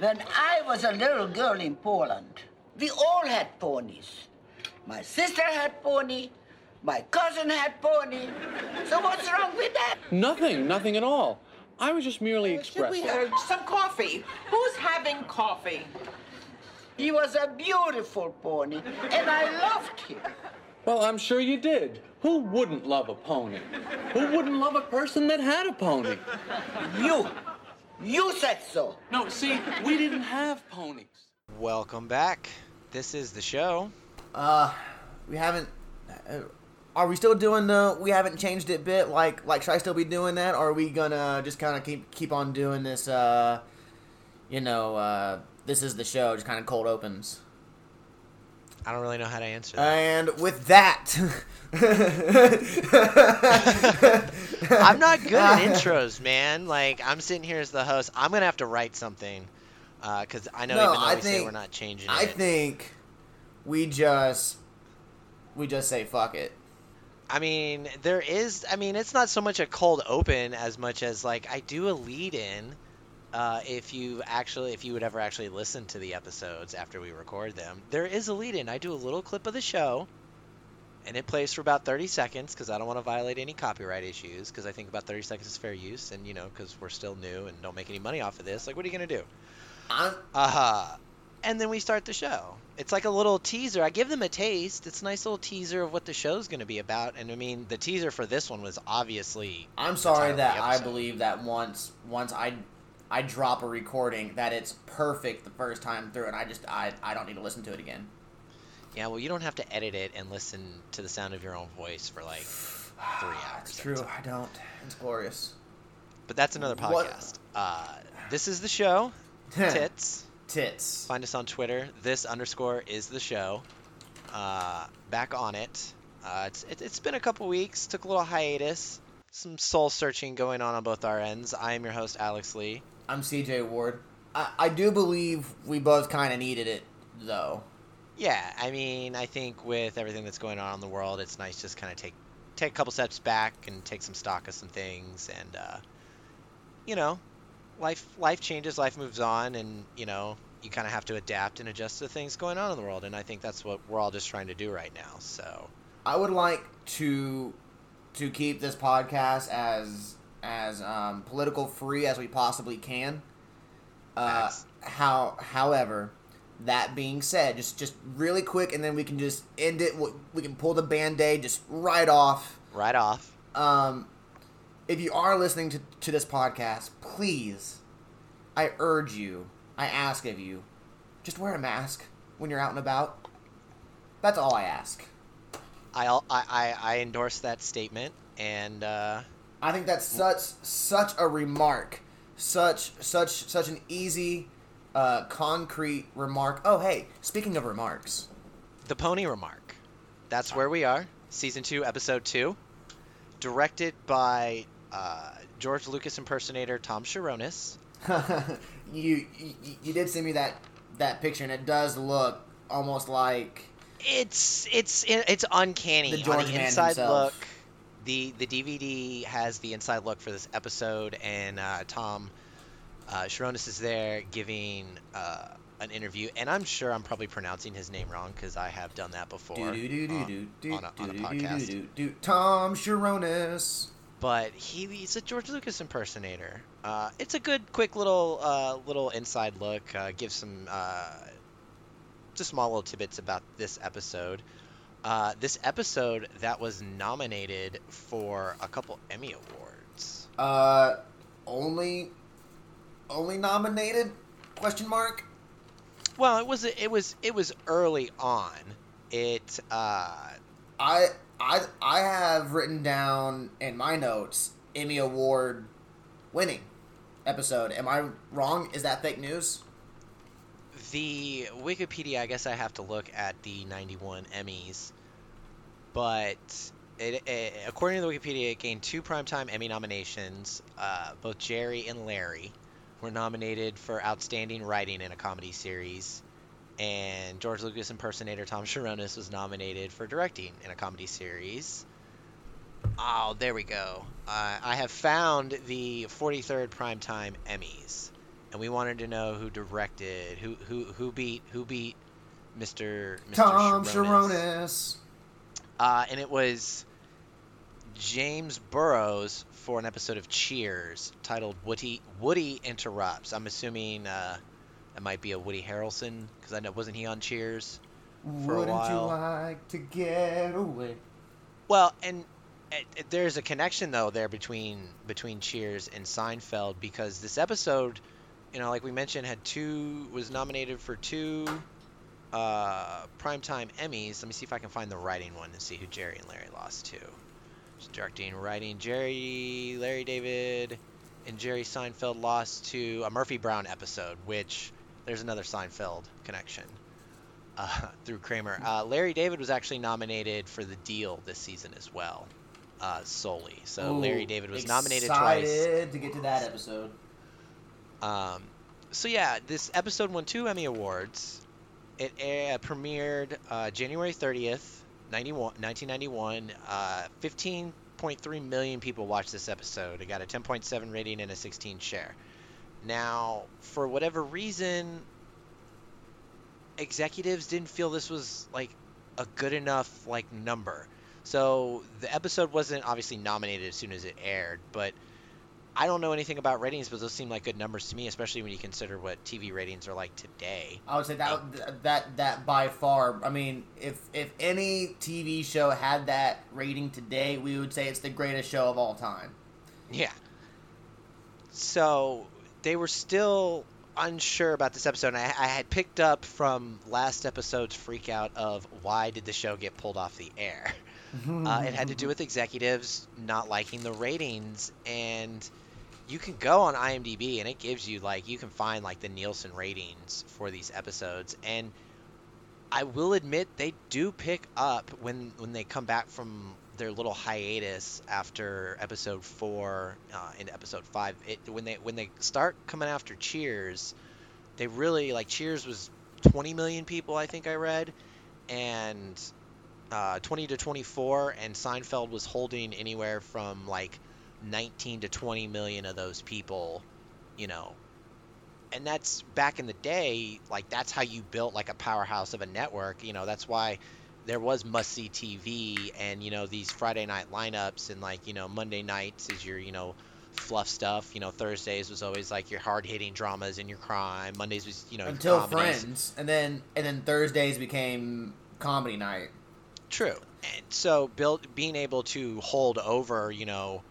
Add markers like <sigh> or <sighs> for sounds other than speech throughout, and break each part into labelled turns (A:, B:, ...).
A: When I was a little girl in Poland, we all had ponies. My sister had pony, my cousin had pony. So what's wrong with that?
B: Nothing, nothing at all. I was just merely expressing.
C: Should we
B: expressing.
C: have some coffee? Who's having coffee?
A: He was a beautiful pony, and I loved him.
B: Well, I'm sure you did. Who wouldn't love a pony? Who wouldn't love a person that had a pony?
A: You, you said so.
B: No, see, we didn't have ponies.
D: Welcome back. This is the show.
E: Uh, we haven't. Uh, are we still doing the? We haven't changed it bit. Like, like, should I still be doing that, or are we gonna just kind of keep keep on doing this? Uh, you know, uh, this is the show. Just kind of cold opens.
D: I don't really know how to answer that.
E: And with that, <laughs>
D: I'm not good at <laughs> intros, man. Like I'm sitting here as the host. I'm gonna have to write something uh, because I know
E: No,
D: even though
E: I
D: we say
E: think-
D: we're not changing
E: I
D: it.
E: think we just we just say fuck it.
D: I mean, there is. I mean, it's not so much a cold open as much as like I do a lead in. Uh, if you actually, if you would ever actually listen to the episodes after we record them, there is a lead in. I do a little clip of the show, and it plays for about 30 seconds because I don't want to violate any copyright issues because I think about 30 seconds is fair use, and you know, because we're still new and don't make any money off of this. Like, what are you gonna do? Uh, and then we start the show. It's like a little teaser. I give them a taste. It's a nice little teaser of what the show's going to be about. And I mean, the teaser for this one was obviously.
E: I'm sorry that I believe that once once I I drop a recording that it's perfect the first time through, and I just I I don't need to listen to it again.
D: Yeah, well, you don't have to edit it and listen to the sound of your own voice for like <sighs> three hours.
E: It's true. I don't. It's glorious.
D: But that's another podcast. Uh, this is the show. <laughs> Tits.
E: Tits.
D: Find us on Twitter. This underscore is the show. Uh, back on it. Uh, it's it, it's been a couple weeks. Took a little hiatus. Some soul searching going on on both our ends. I am your host Alex Lee.
E: I'm CJ Ward. I, I do believe we both kind of needed it though.
D: Yeah, I mean, I think with everything that's going on in the world, it's nice just kind of take take a couple steps back and take some stock of some things, and uh, you know, life life changes, life moves on, and you know, you kind of have to adapt and adjust to things going on in the world, and I think that's what we're all just trying to do right now. So.
E: I would like to to keep this podcast as as um, political free as we possibly can. Uh, how, however, that being said, just just really quick, and then we can just end it. We, can pull the band aid just right off.
D: Right off.
E: Um, if you are listening to, to this podcast, please, I urge you, I ask of you, just wear a mask when you're out and about. That's all I ask.
D: I I I, I endorse that statement, and uh,
E: I think that's such such a remark, such such such an easy, uh, concrete remark. Oh, hey, speaking of remarks,
D: the pony remark. That's where we are. Season two, episode two. Directed by uh, George Lucas impersonator Tom Cherones. <laughs>
E: you, you you did send me that that picture, and it does look almost like
D: It's it's it's uncanny
E: The
D: on the inside
E: himself.
D: look. The the DVD has the inside look for this episode, and uh, Tom uh, Cherones is there giving uh, an interview, and I'm sure I'm probably pronouncing his name wrong because I have done that before on, a, on a podcast.
E: Tom Cherones.
D: But he, he's a George Lucas impersonator. Uh, it's a good, quick little uh, little inside look. Uh, gives some uh, just small little tidbits about this episode. Uh, this episode that was nominated for a couple Emmy awards.
E: Uh, only, only nominated? Question mark.
D: Well, it was it was it was early on. It uh,
E: I I I have written down in my notes Emmy Award winning episode. Am I wrong? Is that fake news?
D: The Wikipedia, I guess I have to look at the 91 Emmys, but it, it, according to the Wikipedia, it gained two Primetime Emmy nominations. Uh, both Jerry and Larry were nominated for Outstanding Writing in a Comedy Series, and George Lucas impersonator Tom Cherones was nominated for Directing in a Comedy Series. Oh, there we go. Uh, I have found the 43rd Primetime Emmys. And we wanted to know who directed, who who who beat who beat Mr. Mr.
E: Tom Cherones.
D: Uh, and it was James Burrows for an episode of Cheers titled Woody Woody Interrupts. I'm assuming uh, it might be a Woody Harrelson because I know wasn't he on Cheers? For a
E: Wouldn't you
D: while.
E: like to get away?
D: Well, and uh, uh, there's a connection though there between between Cheers and Seinfeld because this episode, you know, like we mentioned, had two was nominated for two uh, primetime Emmys. Let me see if I can find the writing one and see who Jerry and Larry lost to. Just directing, writing, Jerry, Larry David, and Jerry Seinfeld lost to a Murphy Brown episode, which there's another Seinfeld connection uh, <laughs> through Kramer. Uh, Larry David was actually nominated for The Deal this season as well, uh, solely. So Larry David was nominated twice.
E: Excited to get to that episode.
D: Um, so yeah, this episode won two Emmy awards. It uh, premiered uh, January 30th, 1991. Uh, 15.3 million people watched this episode. It got a 10.7 rating and a 16 share. Now, for whatever reason, executives didn't feel this was like a good enough like number. So the episode wasn't obviously nominated as soon as it aired, but I don't know anything about ratings, but those seem like good numbers to me, especially when you consider what TV ratings are like today.
E: I would say that that that by far. I mean, if if any TV show had that rating today, we would say it's the greatest show of all time.
D: Yeah. So they were still unsure about this episode. And I, I had picked up from last episode's freak out of why did the show get pulled off the air. <laughs> Uh, it had to do with executives not liking the ratings, and you can go on IMDb and it gives you like you can find like the Nielsen ratings for these episodes, and I will admit they do pick up when when they come back from their little hiatus after episode four uh, into episode five. It when they when they start coming after Cheers, they really like Cheers was 20 million people I think I read, and uh, 20 to 24, and Seinfeld was holding anywhere from like 19 to 20 million of those people, you know. And that's back in the day, like that's how you built like a powerhouse of a network. You know, that's why there was must see TV and you know these Friday night lineups and like you know Monday nights is your you know fluff stuff. You know Thursdays was always like your hard hitting dramas and your crime. Mondays was you know
E: Until
D: comedies.
E: Friends, and then and then Thursdays became comedy night.
D: True. And so build being able to hold over, you know,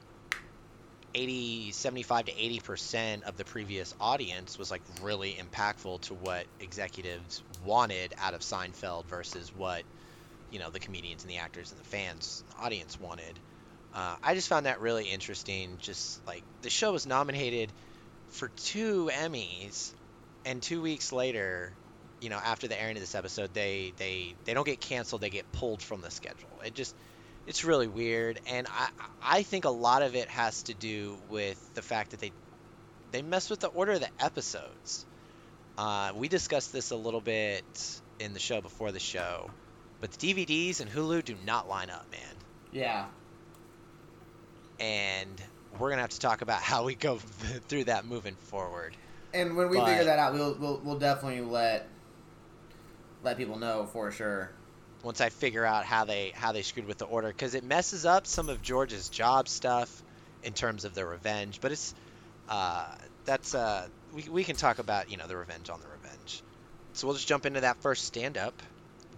D: 80 75 to 80% of the previous audience was like really impactful to what executives wanted out of Seinfeld versus what, you know, the comedians and the actors and the fans, audience wanted. Uh, I just found that really interesting. Just like the show was nominated for two Emmys, and two weeks later, you know, after the airing of this episode, they they they don't get canceled; they get pulled from the schedule. It just it's really weird, and I I think a lot of it has to do with the fact that they they mess with the order of the episodes. Uh, we discussed this a little bit in the show before the show, but the DVDs and Hulu do not line up, man.
E: Yeah.
D: And we're gonna have to talk about <laughs> how we go <laughs> through that moving forward.
E: And when we
D: But-
E: figure that out, we'll we'll we'll definitely let let people know for sure.
D: Once I figure out how they how they screwed with the order because it messes up some of George's job stuff in terms of the revenge. But it's uh, that's uh, we we can talk about you know the revenge on the revenge. So we'll just jump into that first stand up.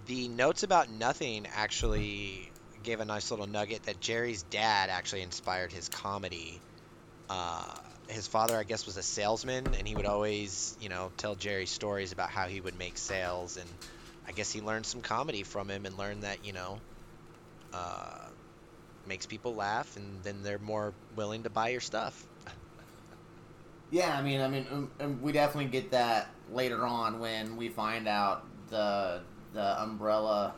D: The notes about nothing actually gave a nice little nugget that Jerry's dad actually inspired his comedy. Uh, his father, I guess, was a salesman, and he would always, you know, tell Jerry stories about how he would make sales, and I guess he learned some comedy from him and learned that, you know, uh, makes people laugh, and then they're more willing to buy your stuff. <laughs>
E: Yeah, I mean, I mean, um, um, we definitely get that later on when we find out the the umbrella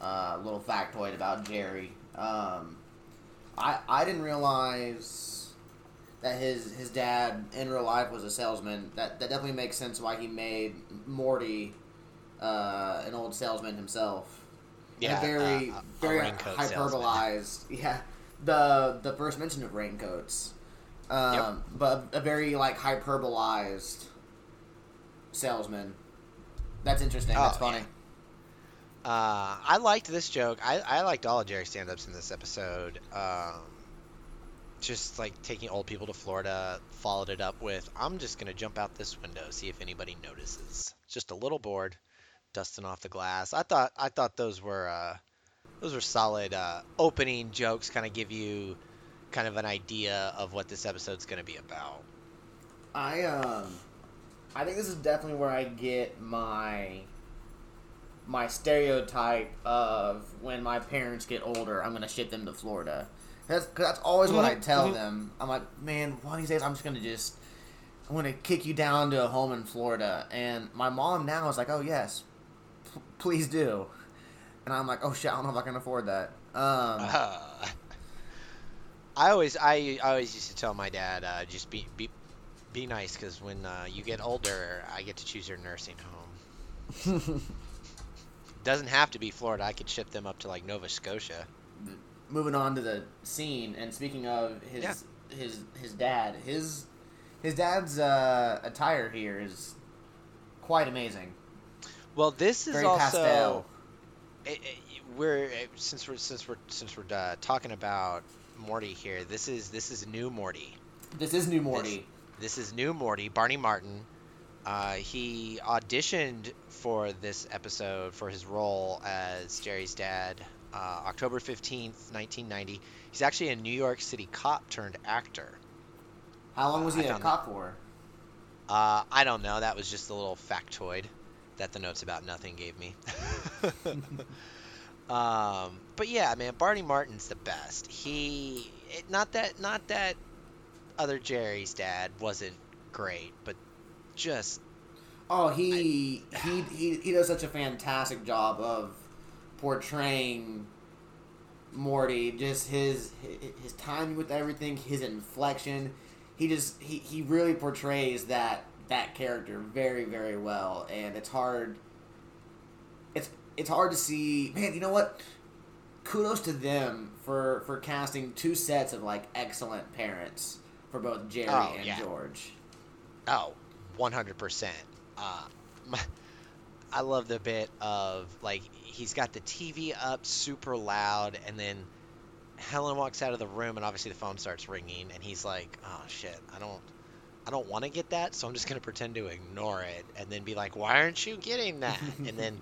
E: uh, little factoid about Jerry. Um, I I didn't realize that his his dad in real life was a salesman. That that definitely makes sense why he made Morty uh, an old salesman himself.
D: Yeah,
E: very
D: uh,
E: very
D: raincoat salesman.
E: hyperbolized. <laughs> Yeah, the the first mention of raincoats um, but a very like hyperbolized salesman. That's interesting. That's
D: Oh,
E: funny.
D: yeah. Uh, I liked this joke. I, I liked all of Jerry's stand-ups in this episode. Um, just like taking old people to Florida, followed it up with, "I'm just gonna jump out this window, see if anybody notices." Just a little bored, dusting off the glass. I thought I thought those were uh, those were solid uh, opening jokes. Kind of give you kind of an idea of what this episode's gonna be about.
E: I um, I think this is definitely where I get my my stereotype of when my parents get older, I'm gonna ship them to Florida. That's cause that's always what I
D: Mhm,
E: tell
D: mhm.
E: them. I'm like, man, one of these days I'm just gonna just I'm gonna kick you down to a home in Florida. And my mom now is like, oh yes, p- please do. And I'm like, oh shit, I don't know if I can afford that. Um,
D: Uh, <laughs> I always I, I always used to tell my dad uh, just be be be nice because when uh, you get older, I get to choose your nursing home. <laughs> Doesn't have to be Florida. I could ship them up to like Nova Scotia.
E: moving on to the scene and speaking of his
D: Yeah.
E: his his dad his his dad's uh, attire here is quite amazing
D: Well, this is
E: very
D: also
E: pastel
D: it, it, we're since we're since we're since we're uh, talking about Morty here. This is this is new Morty.
E: this is new morty
D: This is new Morty, Barney Martin. Uh, he auditioned for this episode for his role as Jerry's dad uh, October 15th, 1990. He's actually a New York City cop turned actor.
E: how long was he a cop for
D: Uh, I don't know. That was just a little factoid that the notes about nothing gave me. <laughs> um, but yeah, man, Barney Martin's the best. He it, not that not that other Jerry's dad wasn't great, but just
E: oh he he, he he does such a fantastic job of portraying morty just his his, his timing with everything his inflection he just he, he really portrays that that character very very well and it's hard it's it's hard to see man you know what kudos to them for for casting two sets of like excellent parents for both jerry
D: Oh,
E: and
D: yeah.
E: george
D: Oh, 100%. Uh, <laughs> my, I love the bit of, like, he's got the TV up super loud, and then Helen walks out of the room, and obviously the phone starts ringing, and he's like, oh, shit, I don't... I don't want to get that, so I'm just gonna pretend to ignore it, and then be like, "Why aren't you getting that?" <laughs> and then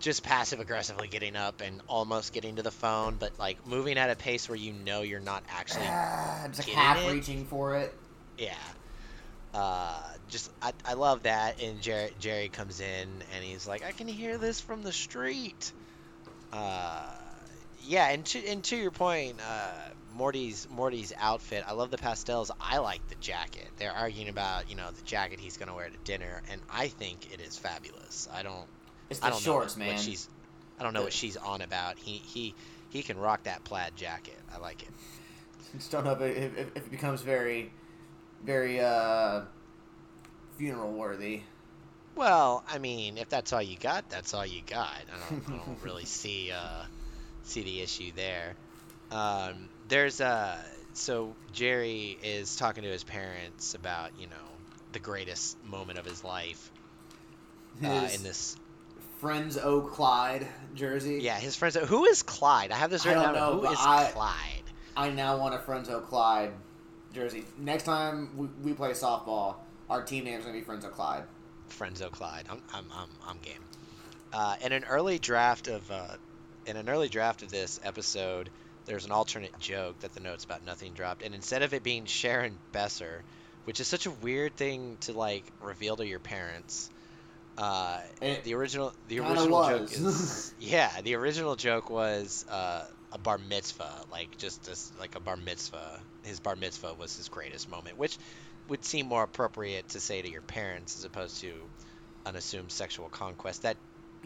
D: just passive aggressively getting up and almost getting to the phone, but like moving at a pace where you know you're not actually
E: Ah, just like half
D: it.
E: reaching for it
D: yeah. Uh, just I, I love that. And Jerry Jerry comes in and he's like, I can hear this from the street. Uh, yeah, and to and to your point, uh, Morty's Morty's outfit. I love the pastels. I like the jacket. They're arguing about you know the jacket he's gonna wear to dinner, and I think it is fabulous. I don't
E: it's the I
D: don't
E: shorts
D: know
E: man
D: what she's I don't know
E: The-
D: what she's on about. He he he can rock that plaid jacket. I like it.
E: just don't know if it, if, if it becomes very very uh funeral worthy
D: Well, I mean, if that's all you got, that's all you got. I don't, I don't really <laughs> see uh, see the issue there. Um, there's a so Jerry is talking to his parents about you know the greatest moment of his life uh,
E: His
D: in this.
E: friends O Clyde jersey
D: Yeah, his friends. Who is Clyde? I have this
E: I
D: written
E: don't
D: down.
E: know,
D: Who is
E: I-
D: Clyde?
E: I now want a friends O Clyde jersey next time we, we play softball our team name's gonna be friends O Clyde
D: Friends O Clyde. I'm I'm I'm, I'm game. Uh, in an early draft of uh, in an early draft of this episode, there's an alternate joke that the notes about nothing dropped, and instead of it being Sharon Besser, which is such a weird thing to like reveal to your parents, uh, the original the original joke is <laughs> yeah the original joke was uh, a bar mitzvah like just as like a bar mitzvah. His bar mitzvah was his greatest moment which would seem more appropriate to say to your parents as opposed to unassumed sexual conquest. That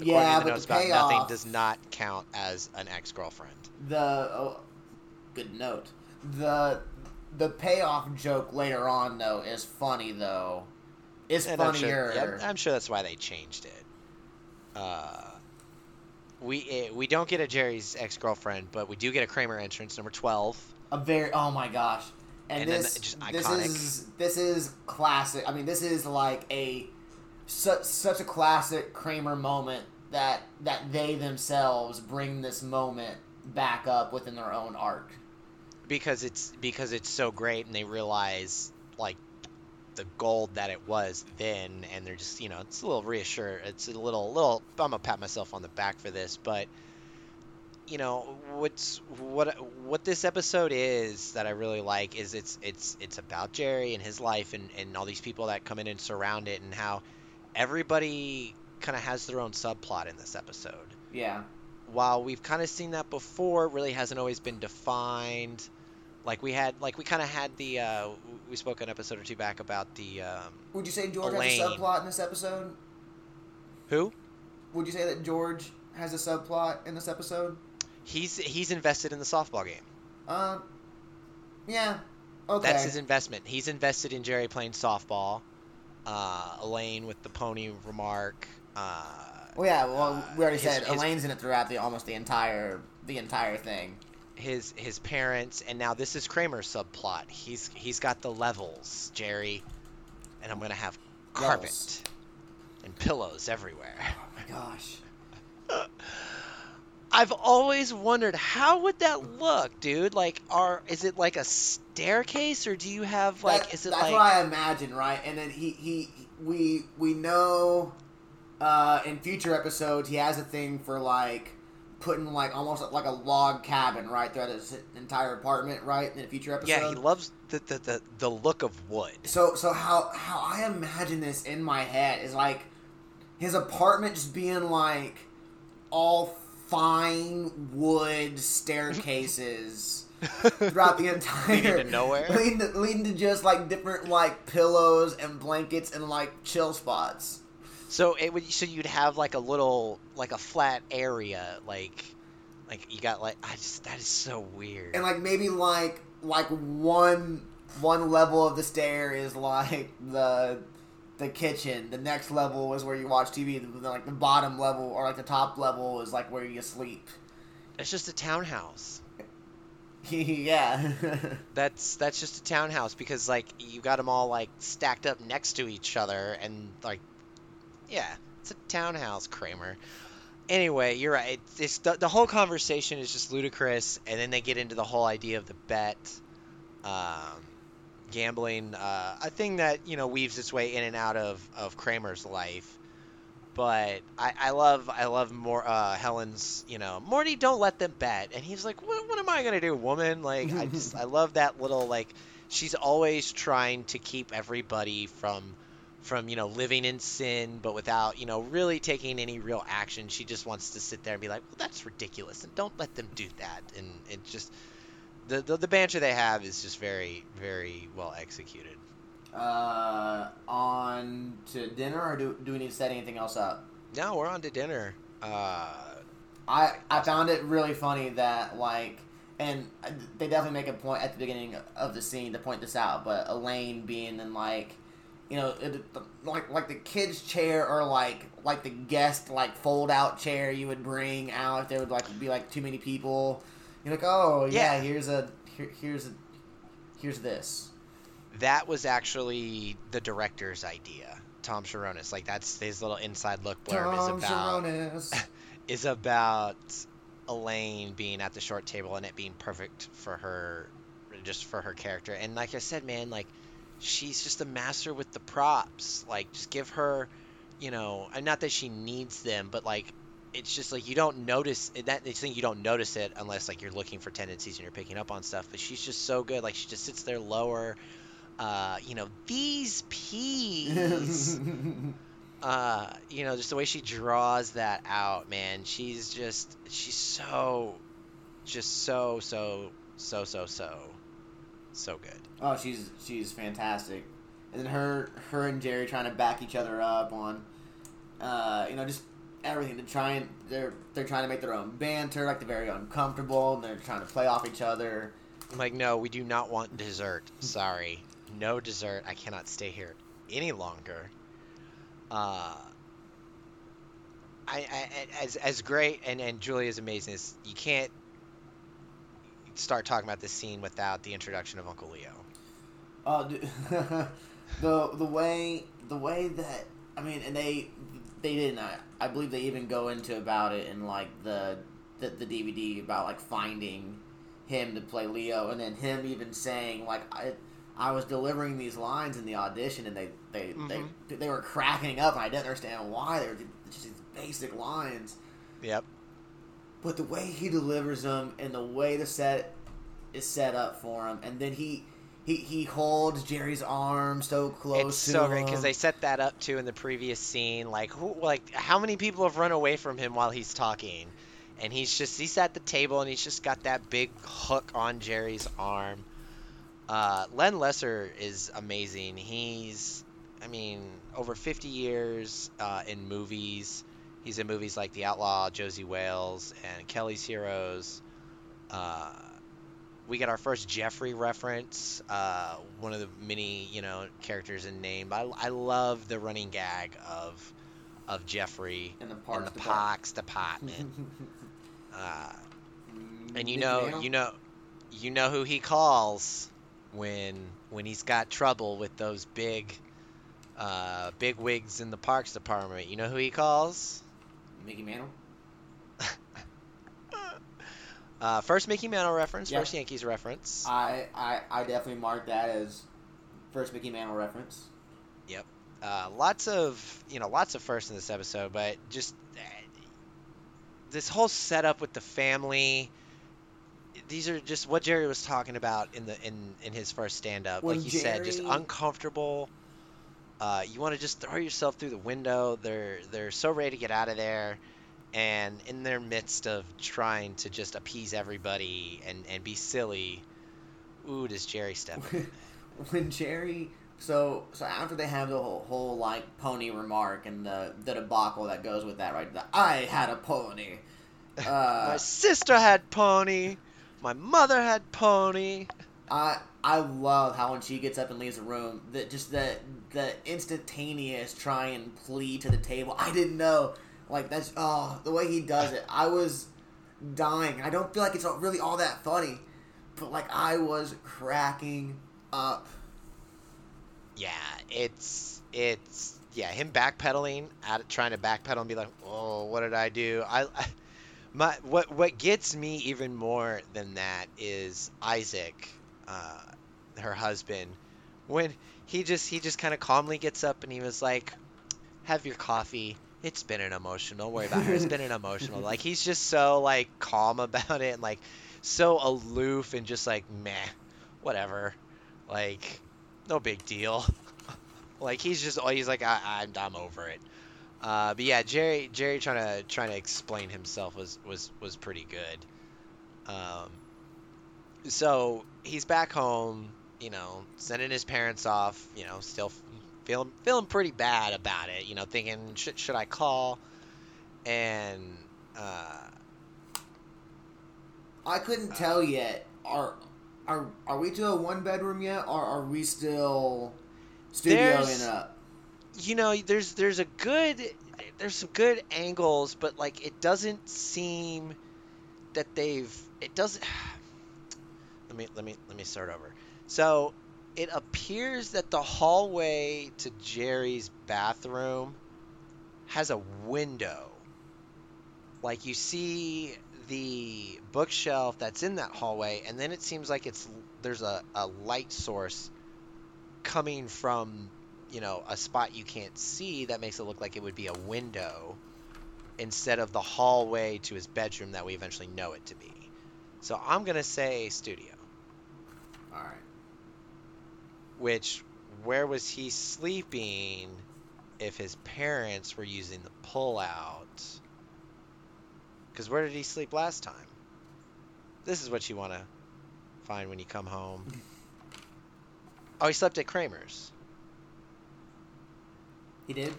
D: according
E: Yeah,
D: to the
E: but the
D: about nothing
E: payoff-
D: does not count as an ex-girlfriend
E: the oh, good note the the payoff joke later on though is funny though it's
D: And I'm
E: funnier
D: sure, yeah, I'm sure that's why they changed it. Uh, we eh, we don't get a Jerry's ex-girlfriend, but we do get a Kramer entrance, number twelve.
E: a very oh my gosh and,
D: And then
E: this this is this is classic. I mean, this is like a such such a classic Kramer moment that that they themselves bring this moment back up within their own arc.
D: because it's because it's so great and they realize like the gold that it was then and they're just you know it's a little reassure it's a little little I'm gonna pat myself on the back for this but you know what's what what this episode is that I really like is it's it's it's about Jerry and his life and and all these people that come in and surround it and how everybody kind of has their own subplot in this episode
E: Yeah.
D: while we've kind of seen that before, really hasn't always been defined. Like we had, like we kind of had the, uh, we spoke an episode or two back about the, um,
E: Would you say George
D: Elaine.
E: has a subplot in this episode?
D: who?
E: Would you say that George has a subplot in this episode?
D: He's he's invested in the softball game.
E: Um. Yeah. Okay.
D: That's his investment. He's invested in Jerry playing softball. Uh, Elaine with the pony remark. Uh,
E: well, yeah. Well, we already
D: his-
E: said
D: his-
E: Elaine's in it throughout the almost the entire the entire thing.
D: his his parents, and now this is Kramer's subplot. He's he's got the levels, Jerry, and I'm gonna have carpet
E: Levels.
D: and pillows everywhere.
E: Oh my gosh. <laughs>
D: I've always wondered how would that look, dude? Like, are is it like a staircase, or do you have like
E: That-
D: is it
E: that's
D: like
E: what I imagine, right? And then he he we we know uh, in future episodes he has a thing for like putting like almost like a log cabin right throughout his entire apartment, right? In a future episode.
D: yeah? He loves the, the the the look of wood.
E: So so how how I imagine this in my head is like his apartment just being like all fine wood staircases <laughs> throughout the entire
D: Leading to nowhere?
E: leading to, leading to just like different like pillows and blankets and like chill spots.
D: So it would so you'd have like a little like a flat area, like like you got like I just that is so weird.
E: And like maybe like like one one level of the stair is like the the kitchen. The next level is where you watch TV. The, like the bottom level or like the top level is like where you sleep.
D: It's just a townhouse. <laughs>
E: yeah. <laughs>
D: That's that's just a townhouse because like you got them all like stacked up next to each other and like yeah, it's a townhouse, Kramer. Anyway, you're right. It's, it's the, the whole conversation is just ludicrous, and then they get into the whole idea of the bet, um, gambling, uh, a thing that you know weaves its way in and out of, of Kramer's life. But I, I love I love more uh, Helen's you know Morty don't let them bet and he's like what, what am I gonna do woman like I just <laughs> I love that little like she's always trying to keep everybody from from you know living in sin but without you know really taking any real action she just wants to sit there and be like well that's ridiculous and don't let them do that and it just the, the the banter they have is just very very well executed
E: uh, on to dinner, or do, do we need to set anything else up?
D: no we're on to dinner uh
E: I I found it really funny that like, and they definitely make a point at the beginning of the scene to point this out. But Elaine being in like, you know, it, like like the kids' chair or like like the guest like fold out chair you would bring out if there would like be like too many people. You're like, oh yeah,
D: Yeah.
E: here's a here, here's a here's this.
D: that was actually the director's idea tom cherones like that's his little inside look blurb
E: Tom
D: is about
E: Cherones. <laughs>
D: is about Elaine being at the short table and it being perfect for her, just for her character. And like I said, man, like she's just a master with the props. Like just give her, you know, not that she needs them, but like it's just like you don't notice that it's thing you don't notice it unless like you're looking for tendencies and you're picking up on stuff. But she's just so good. Like she just sits there lower. Uh, you know, these peas. <laughs> uh, you know, just the way she draws that out, man. She's just, she's so, just so, so, so, so, so, so good.
E: Oh, she's she's fantastic. And then her her and Jerry trying to back each other up on, uh, you know, just everything. They're trying they're they're trying to make their own banter, like they're very uncomfortable, and they're trying to play off each other.
D: I'm like, no, we do not want dessert. Sorry, no dessert. I cannot stay here any longer. Uh, I, I as as great and and Julie is amazing. As you can't start talking about this scene without the introduction of Uncle Leo.
E: Oh, <laughs> the the way the way that I mean, and they they didn't. I, I believe they even go into about it in like the, the the DVD about like finding him to play Leo, and then him even saying like I. I was delivering these lines in the audition, and they they, they mm-hmm. they were cracking up, and I didn't understand why. They were just these basic lines,
D: Yep.
E: But the way he delivers them and the way the set is set up for him, and then he he he holds Jerry's arm so close.
D: It's
E: to
D: so great because they set that up too in the previous scene. Like, who, like how many people have run away from him while he's talking, and he's just he's at the table and he's just got that big hook on Jerry's arm. Uh, Len Lesser is amazing. He's, I mean, over 50 years uh, in movies. He's in movies like The Outlaw, Josey Wales, and Kelly's Heroes. Uh, we get our first Jeffrey reference, uh, one of the many you know characters in Name. I, I love the running gag of of Jeffrey
E: in the parks
D: the
E: department.
D: Parks <laughs> department. uh, and you know you know you know who he calls when when he's got trouble with those big uh, big wigs in the Parks department. You know who he calls?
E: Mickey Mantle. <laughs>
D: Uh, first Mickey Mantle reference,
E: Yeah.
D: first Yankees reference.
E: I, I I definitely mark that as first Mickey Mantle reference. Yep.
D: Uh, lots of you know lots of firsts in this episode, but just uh, this whole setup with the family. These are just what Jerry was talking about in the in in his first stand up. Like you said, just uncomfortable. Uh, you want to just throw yourself through the window. They're they're so ready to get out of there, and in their midst of trying to just appease everybody and and be silly, ooh, does Jerry step in? <laughs>
E: when Jerry so so after they have the whole, whole like pony remark and the the debacle that goes with that right the, I had a pony <laughs>
D: My
E: uh,
D: sister had pony. My mother had pony.
E: I I love how when she gets up and leaves the room that just the the instantaneous try and plea to the table. I didn't know. Like that's oh the way he does it. I was dying. I don't feel like it's really all that funny but like I was cracking up.
D: Yeah, it's it's yeah him backpedaling at trying to backpedal and be like, oh, what did I do? I, I <laughs> my what what gets me even more than that is Isaac, uh, her husband, when he just he just kind of calmly gets up and he was like, have your coffee. It's been an emotional. Don't worry about her. It's been an emotional. <laughs> Like he's just so like calm about it and like so aloof and just like meh, whatever. Like no big deal. <laughs> like he's just he's like I, I'm I'm over it. Uh, but yeah, Jerry Jerry trying to trying to explain himself was was was pretty good. Um, so he's back home, you know, sending his parents off, you know, still feeling feeling pretty bad about it, you know, thinking should should I call? And uh,
E: I couldn't tell yet. Are are are we to a one bedroom yet, or are we still studioing up?
D: you know there's there's a good there's some good angles but like it doesn't seem that they've it doesn't let me let me let me start over. So it appears that the hallway to Jerry's bathroom has a window. Like you see the bookshelf that's in that hallway and then it seems like it's there's a, a light source coming from you know a spot you can't see that makes it look like it would be a window instead of the hallway to his bedroom that we eventually know it to be. So i'm to say studio
E: All right.
D: which where was he sleeping if his parents were using the pull out because where did he sleep last time this is what you want to find when you come home <laughs> oh he slept at kramer's
E: He did.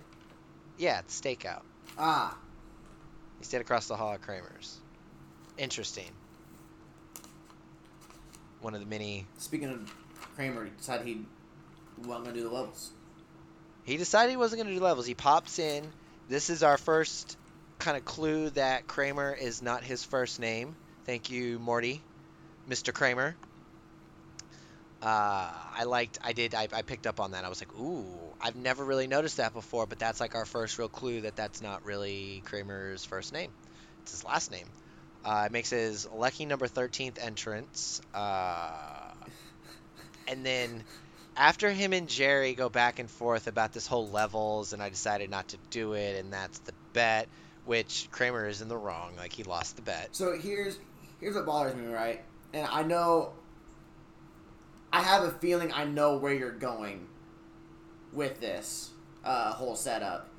D: yeah at the stakeout
E: Ah,
D: He stayed across the hall at Kramer's. Interesting. One of the many.
E: speaking of Kramer, he decided he wasn't gonna do the levels.
D: He decided he wasn't going to do levels. He pops in. This is our first kind of clue that Kramer is not his first name. Thank you, Morty. Mr. Kramer. Uh, I liked, I did, I, I picked up on that. I was like, ooh, I've never really noticed that before, but that's like our first real clue that that's not really Kramer's first name. It's his last name. Uh, it makes his lucky number 13th entrance. Uh, and then after him and Jerry go back and forth about this whole levels, and I decided not to do it, and that's the bet, which Kramer is in the wrong. Like, he lost the bet.
E: So here's here's what bothers me, right? And I know I have a feeling I know where you're going with this uh, whole setup.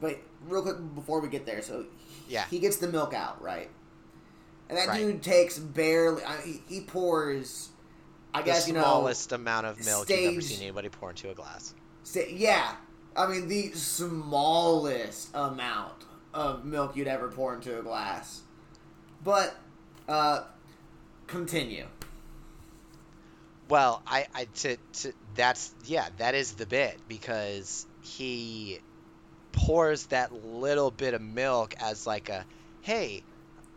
E: But real quick before we get there, so
D: Yeah.
E: he gets the milk out, right? And that
D: Right.
E: dude takes barely. I, he, he pours. I
D: The
E: guess you know.
D: smallest amount of milk you've ever seen anybody pour into a glass.
E: Yeah, I mean the smallest amount of milk you'd ever pour into a glass. But uh, continue.
D: Well, I, I to, to that's yeah, that is the bit because he pours that little bit of milk as like a hey,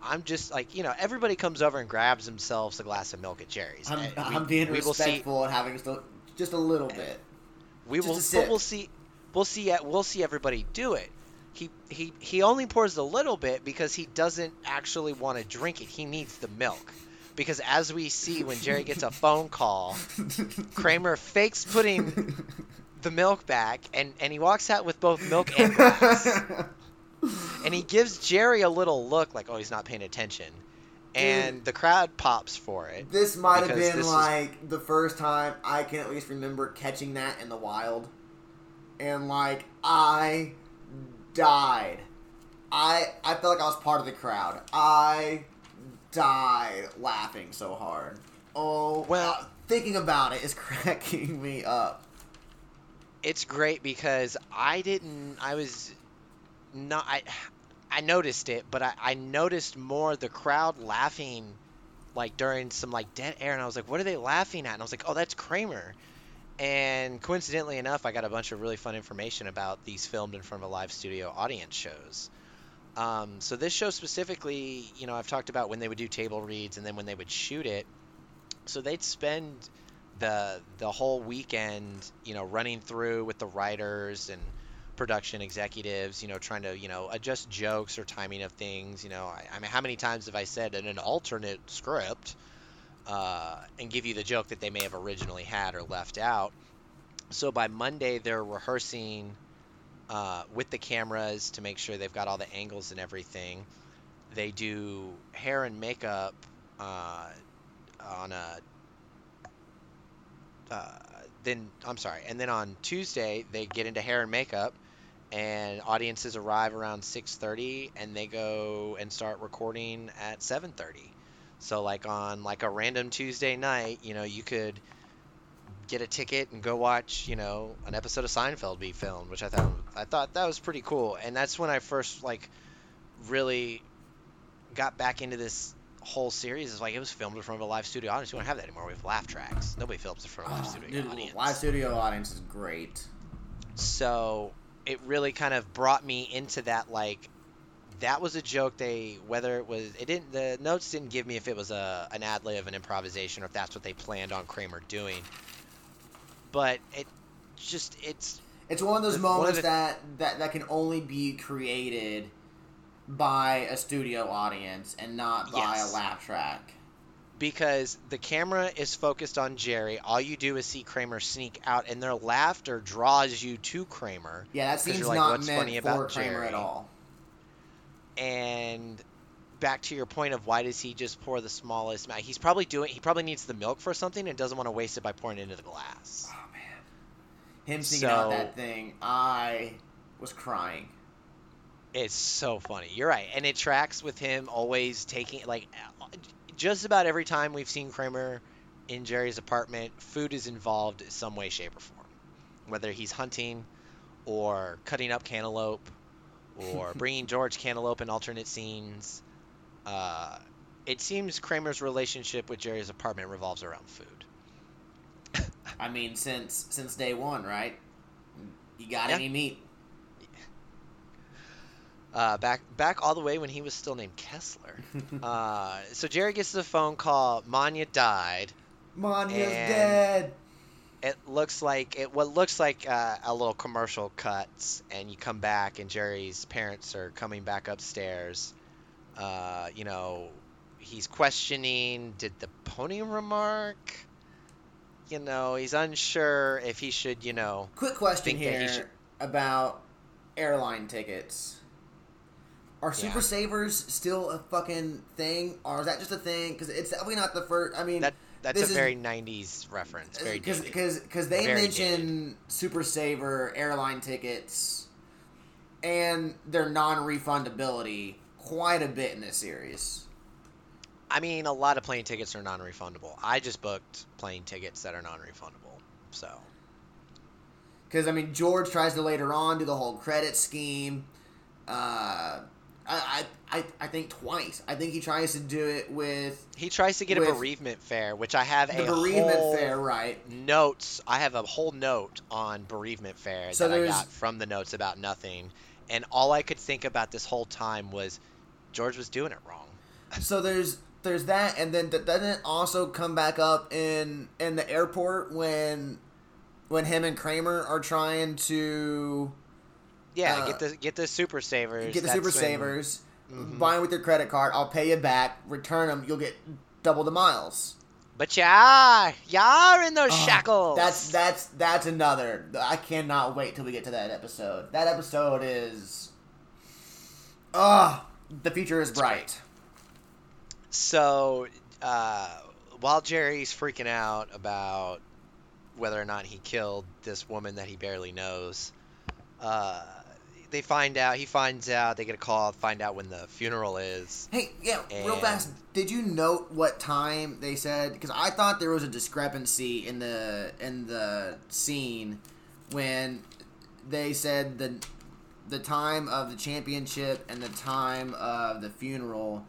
D: I'm just like you know everybody comes over and grabs themselves a glass of milk at Jerry's.
E: I'm,
D: Uh, we-
E: I'm being
D: we will see Eh,
E: respectful and having just a, just a little bit.
D: we
E: just
D: will but we'll see we'll see we'll see everybody do it. He, he he only pours a little bit because he doesn't actually want to drink it. He needs the milk. Because as we see when Jerry gets a phone call, Kramer fakes putting <laughs> the milk back and, and he walks out with both milk and glass. <laughs> and he gives Jerry a little look like, oh, he's not paying attention. And the crowd pops for it.
E: This might have been like the first time I can at least remember catching that in the wild. And like I died. I I felt like I was part of the crowd. I died laughing so hard. Oh
D: Well-
E: uh, thinking about it is <laughs> cracking me up.
D: It's great because I didn't, I was not, I, I noticed it, but I, I noticed more the crowd laughing like during some like dead air. And I was like, what are they laughing at? And I was like, oh, that's Kramer. And coincidentally enough, I got a bunch of really fun information about these filmed in front of a live studio audience shows. Um, so this show specifically, you know, I've talked about when they would do table reads and then when they would shoot it. So they'd spend the the whole weekend, you know, running through with the writers and production executives, you know, trying to, you know, adjust jokes or timing of things. You know, I, I mean, how many times have I said in an alternate script uh, and give you the joke that they may have originally had or left out? So by Monday, they're rehearsing uh, with the cameras to make sure they've got all the angles and everything. They do hair and makeup uh, on a. Uh, then I'm sorry, and then on Tuesday they get into hair and makeup, and audiences arrive around 6:30, and they go and start recording at 7:30. So like on like a random Tuesday night, you know, you could get a ticket and go watch, you know, an episode of Seinfeld be filmed, which I thought I thought that was pretty cool. And that's when I first like really got back into this whole series. Is like it was filmed in front of a live studio audience. We don't have that anymore. We have laugh tracks. Nobody films in front of a live studio
E: Ah, Dude,
D: audience.
E: live studio audience is great.
D: So it really kind of brought me into that like that was a joke they whether it was it didn't the notes didn't give me if it was a an ad lib an improvisation or if that's what they planned on Kramer doing but it just it's
E: It's one of those
D: one of
E: moments
D: the-
E: that, that that can only be created by a studio audience and not by
D: Yes.
E: a laugh track.
D: Because the camera is focused on Jerry all you do is see Kramer sneak out and their laughter draws you to Kramer
E: Yeah, that
D: you're like,
E: not
D: "What's
E: meant
D: funny
E: for
D: about
E: Kramer at all.
D: and back to your point of why does he just pour the smallest amount he's probably doing he probably needs the milk for something and doesn't want to waste it by pouring it into the glass
E: Oh man, him sneaking out that thing, I was crying.
D: It's so funny. You're right, and it tracks with him always taking like just about every time we've seen Kramer in Jerry's apartment, food is involved in some way, shape, or form. Whether he's hunting, or cutting up cantaloupe, or <laughs> bringing George cantaloupe in alternate scenes. Uh, it seems Kramer's relationship with Jerry's apartment revolves around food.
E: I mean, since since day one, right? You got
D: Yeah.
E: any meat?
D: Uh, back back all the way when he was still named Kessler. <laughs> uh, so Jerry gets the phone call. Manya died.
E: Manya's dead.
D: it looks like it what looks like uh, a little commercial cuts and you come back and jerry's parents are coming back upstairs uh, you know he's questioning did the pony remark you know he's unsure if he should you know
E: Quick question here
D: should-
E: about airline tickets. Are Super
D: Yeah.
E: Savers still a fucking thing, or is that just a thing? Because it's definitely not the first. I mean,
D: that that's a
E: is-
D: very 90s reference very
E: because because they
D: Very
E: mention Super Saver airline tickets and their non-refundability quite a bit in this series.
D: i mean a lot of plane tickets are non-refundable i just booked plane tickets that are non-refundable so
E: Because I mean, George tries to later on do the whole credit scheme. Uh, I, I I think twice. I think he tries to do it with
D: he tries to get a bereavement fare, which i have
E: the
D: a
E: bereavement
D: whole
E: fare, right?
D: notes. I have a whole note on bereavement fare
E: So
D: that I got from the notes about nothing, and all I could think about this whole time was George was doing it wrong. <laughs>
E: So there's there's that, and then th- doesn't it also come back up in in the airport when when him and Kramer are trying to
D: Yeah,
E: Uh,
D: get the get the super savers.
E: get the
D: that's
E: super
D: when-
E: savers,
D: Mhm.
E: them with your credit card. I'll pay you back. Return them. You'll get double the miles.
D: But yeah, yeah, in those
E: Oh,
D: shackles.
E: That's that's that's another. I cannot wait till we get to that episode. That episode is. Ah, the future is bright.
D: So, uh, while Jerry's freaking out about whether or not he killed this woman that he barely knows, uh, they find out. He finds out. They get a call. Find out when the funeral is.
E: Hey, yeah, real fast. Did you note what time they said? Because I thought there was a discrepancy in the in the scene when they said the the time of the championship and the time of the funeral.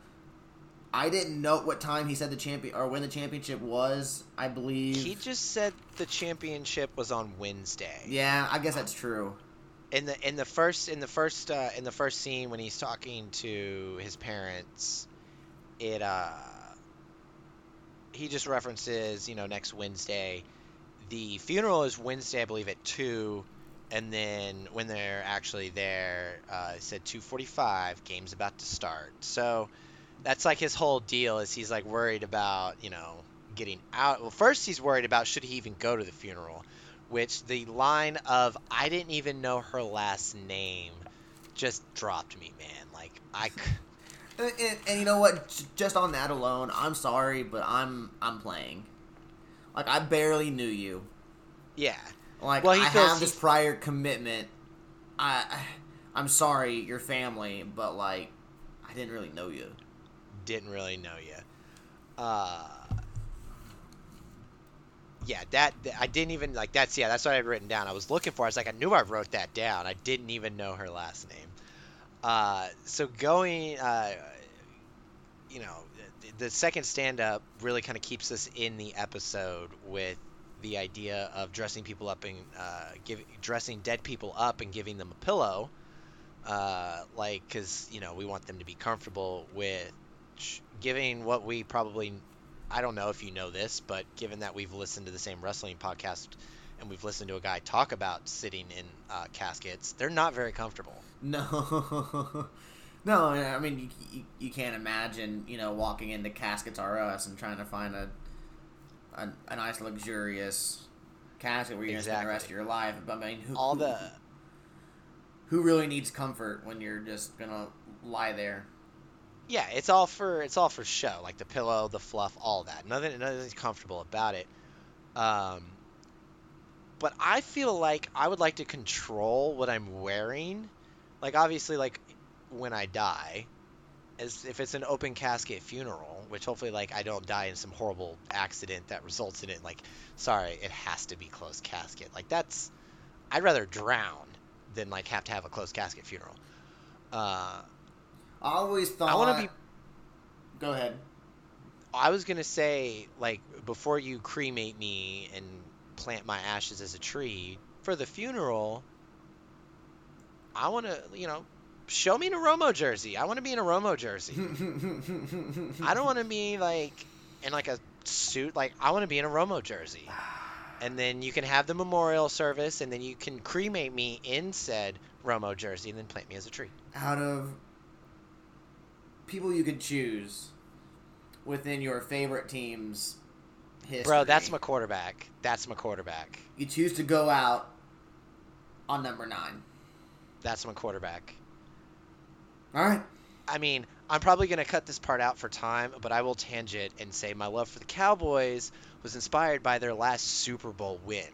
E: I didn't note what time he said the champion or when the championship was. I believe.
D: He just said the championship was on Wednesday.
E: yeah, I guess that's true.
D: In the in the first in the first uh, in the first scene when he's talking to his parents, it uh he just references you know next Wednesday. The funeral is Wednesday, I believe, at two, and then when they're actually there, uh, it said two forty-five. Game's about to start. So that's like his whole deal. Is he's like worried about you know getting out. Well, first he's worried about should he even go to the funeral, which the line of "I didn't even know her last name" just dropped me, man. Like I. <laughs>
E: And, and, and you know what? Just on that alone, I'm sorry, but I'm I'm playing. Like I barely knew you.
D: Yeah.
E: Like
D: Well, he
E: I
D: feels
E: have this prior commitment. I <sighs> I'm sorry, your family, but like I didn't really know you.
D: didn't really know you. Uh, yeah, that I didn't even like. That's yeah, that's what I had written down. I was looking for. I was like, I knew I wrote that down. I didn't even know her last name. Uh, so going, uh, you know, the, the second stand up really kind of keeps us in the episode with the idea of dressing people up and uh, give, dressing dead people up and giving them a pillow. Uh, like, because you know we want them to be comfortable with giving what we probably I don't know if you know this, but given that we've listened to the same wrestling podcast and we've listened to a guy talk about sitting in uh, caskets, they're not very comfortable. <laughs>
E: No. no, I mean you, you, you can't imagine, you know, walking into Caskets R Us and trying to find a a, a nice luxurious casket where you're gonna spend the rest of your life. But I mean, who,
D: All the
E: who really needs comfort when you're just gonna lie there?
D: Yeah, it's all for it's all for show, like the pillow, the fluff, all that. Nothing, nothing's comfortable about it. Um, but I feel like I would like to control what I'm wearing. Like obviously, like when I die, as if it's an open casket funeral, which hopefully like I don't die in some horrible accident that results in it. Like, sorry, it has to be closed casket. Like that's, I'd rather drown than like have to have a closed casket funeral. Uh,
E: I always thought.
D: I want to be
E: Go ahead.
D: I was gonna say, like, before you cremate me and plant my ashes as a tree for the funeral, I want to, you know, show me in a Romo jersey. I want to be in a Romo jersey. I don't want to be like in like a suit. Like I want to be in a Romo jersey, and then you can have the memorial service, and then you can cremate me in said Romo jersey, and then plant me as a tree.
E: Out of people you could choose within your favorite team's history,
D: Bro, that's my quarterback. That's my quarterback.
E: You choose to go out on number nine.
D: That's my quarterback.
E: All right.
D: I mean, I'm probably going to cut this part out for time, but I will tangent and say my love for the Cowboys was inspired by their last Super Bowl win.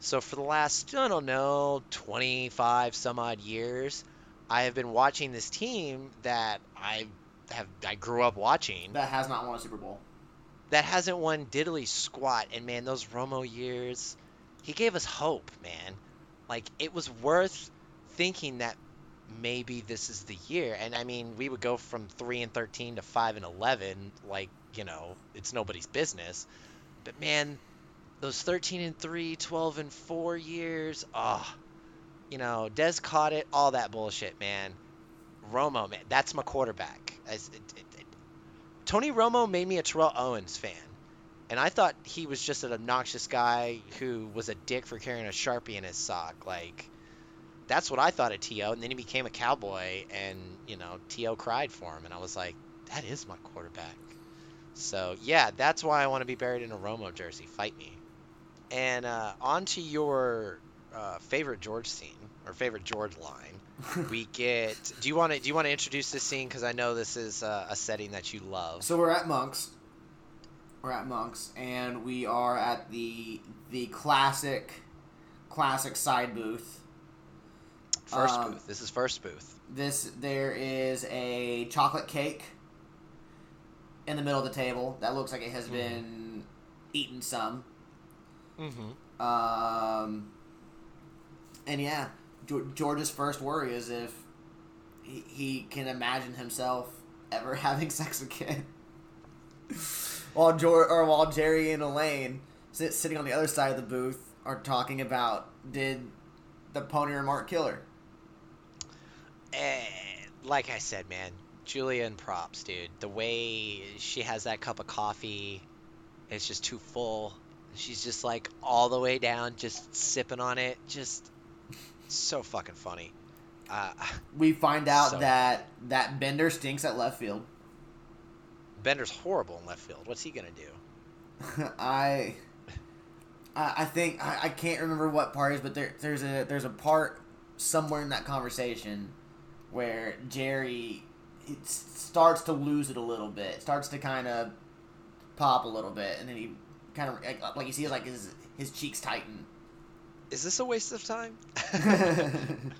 D: So for the last, I don't know, 25 some odd years, I have been watching this team that I have I grew up watching
E: That has not won a Super Bowl.
D: that hasn't won diddly squat. And man, those Romo years, he gave us hope, man. Like it was worth thinking that maybe this is the year. And I mean, we would go from three and thirteen to five and eleven, like you know, it's nobody's business. But man, those 13 and 3, 12 and 4 years, ah, you know, Dez caught it, all that bullshit, man. Romo, man, that's my quarterback. It, it, it, Tony Romo made me a Terrell Owens fan. And I thought he was just an obnoxious guy who was a dick for carrying a Sharpie in his sock. Like, that's what I thought of T.O. And then he became a cowboy, and, you know, T.O. cried for him. And I was like, that is my quarterback. So, yeah, that's why I want to be buried in a Romo jersey. Fight me. And uh, on to your uh, favorite George scene, or favorite George line. We get. Do you want to do you want to introduce this scene? Because I know this is uh, a setting that you love.
E: So we're at Monks. We're at Monks, and we are at the the classic, classic side booth.
D: First
E: Um,
D: booth. This is first booth.
E: This there is a chocolate cake in the middle of the table that looks like it has been eaten some.
D: Mm-hmm.
E: Um, and yeah, George's first worry is if he, he can imagine himself ever <laughs> having sex again. while George, or while Jerry and Elaine sit, sitting on the other side of the booth are talking about did the pony remark kill her?
D: Eh, like I said, man, Julia and props, dude. The way she has that cup of coffee, it's just too full. She's just like all the way down, just sipping on it. Just so fucking funny. Uh,
E: We find out
D: So-
E: that that Bender stinks at left field.
D: Bender's horrible in left field. What's he gonna do? <laughs>
E: I, I I think I, I can't remember what part is, but there there's a there's a part somewhere in that conversation where Jerry it starts to lose it a little bit, starts to kind of pop a little bit, and then he kind of like, like you see like his his cheeks tighten.
D: Is this a waste of time? <laughs> <laughs>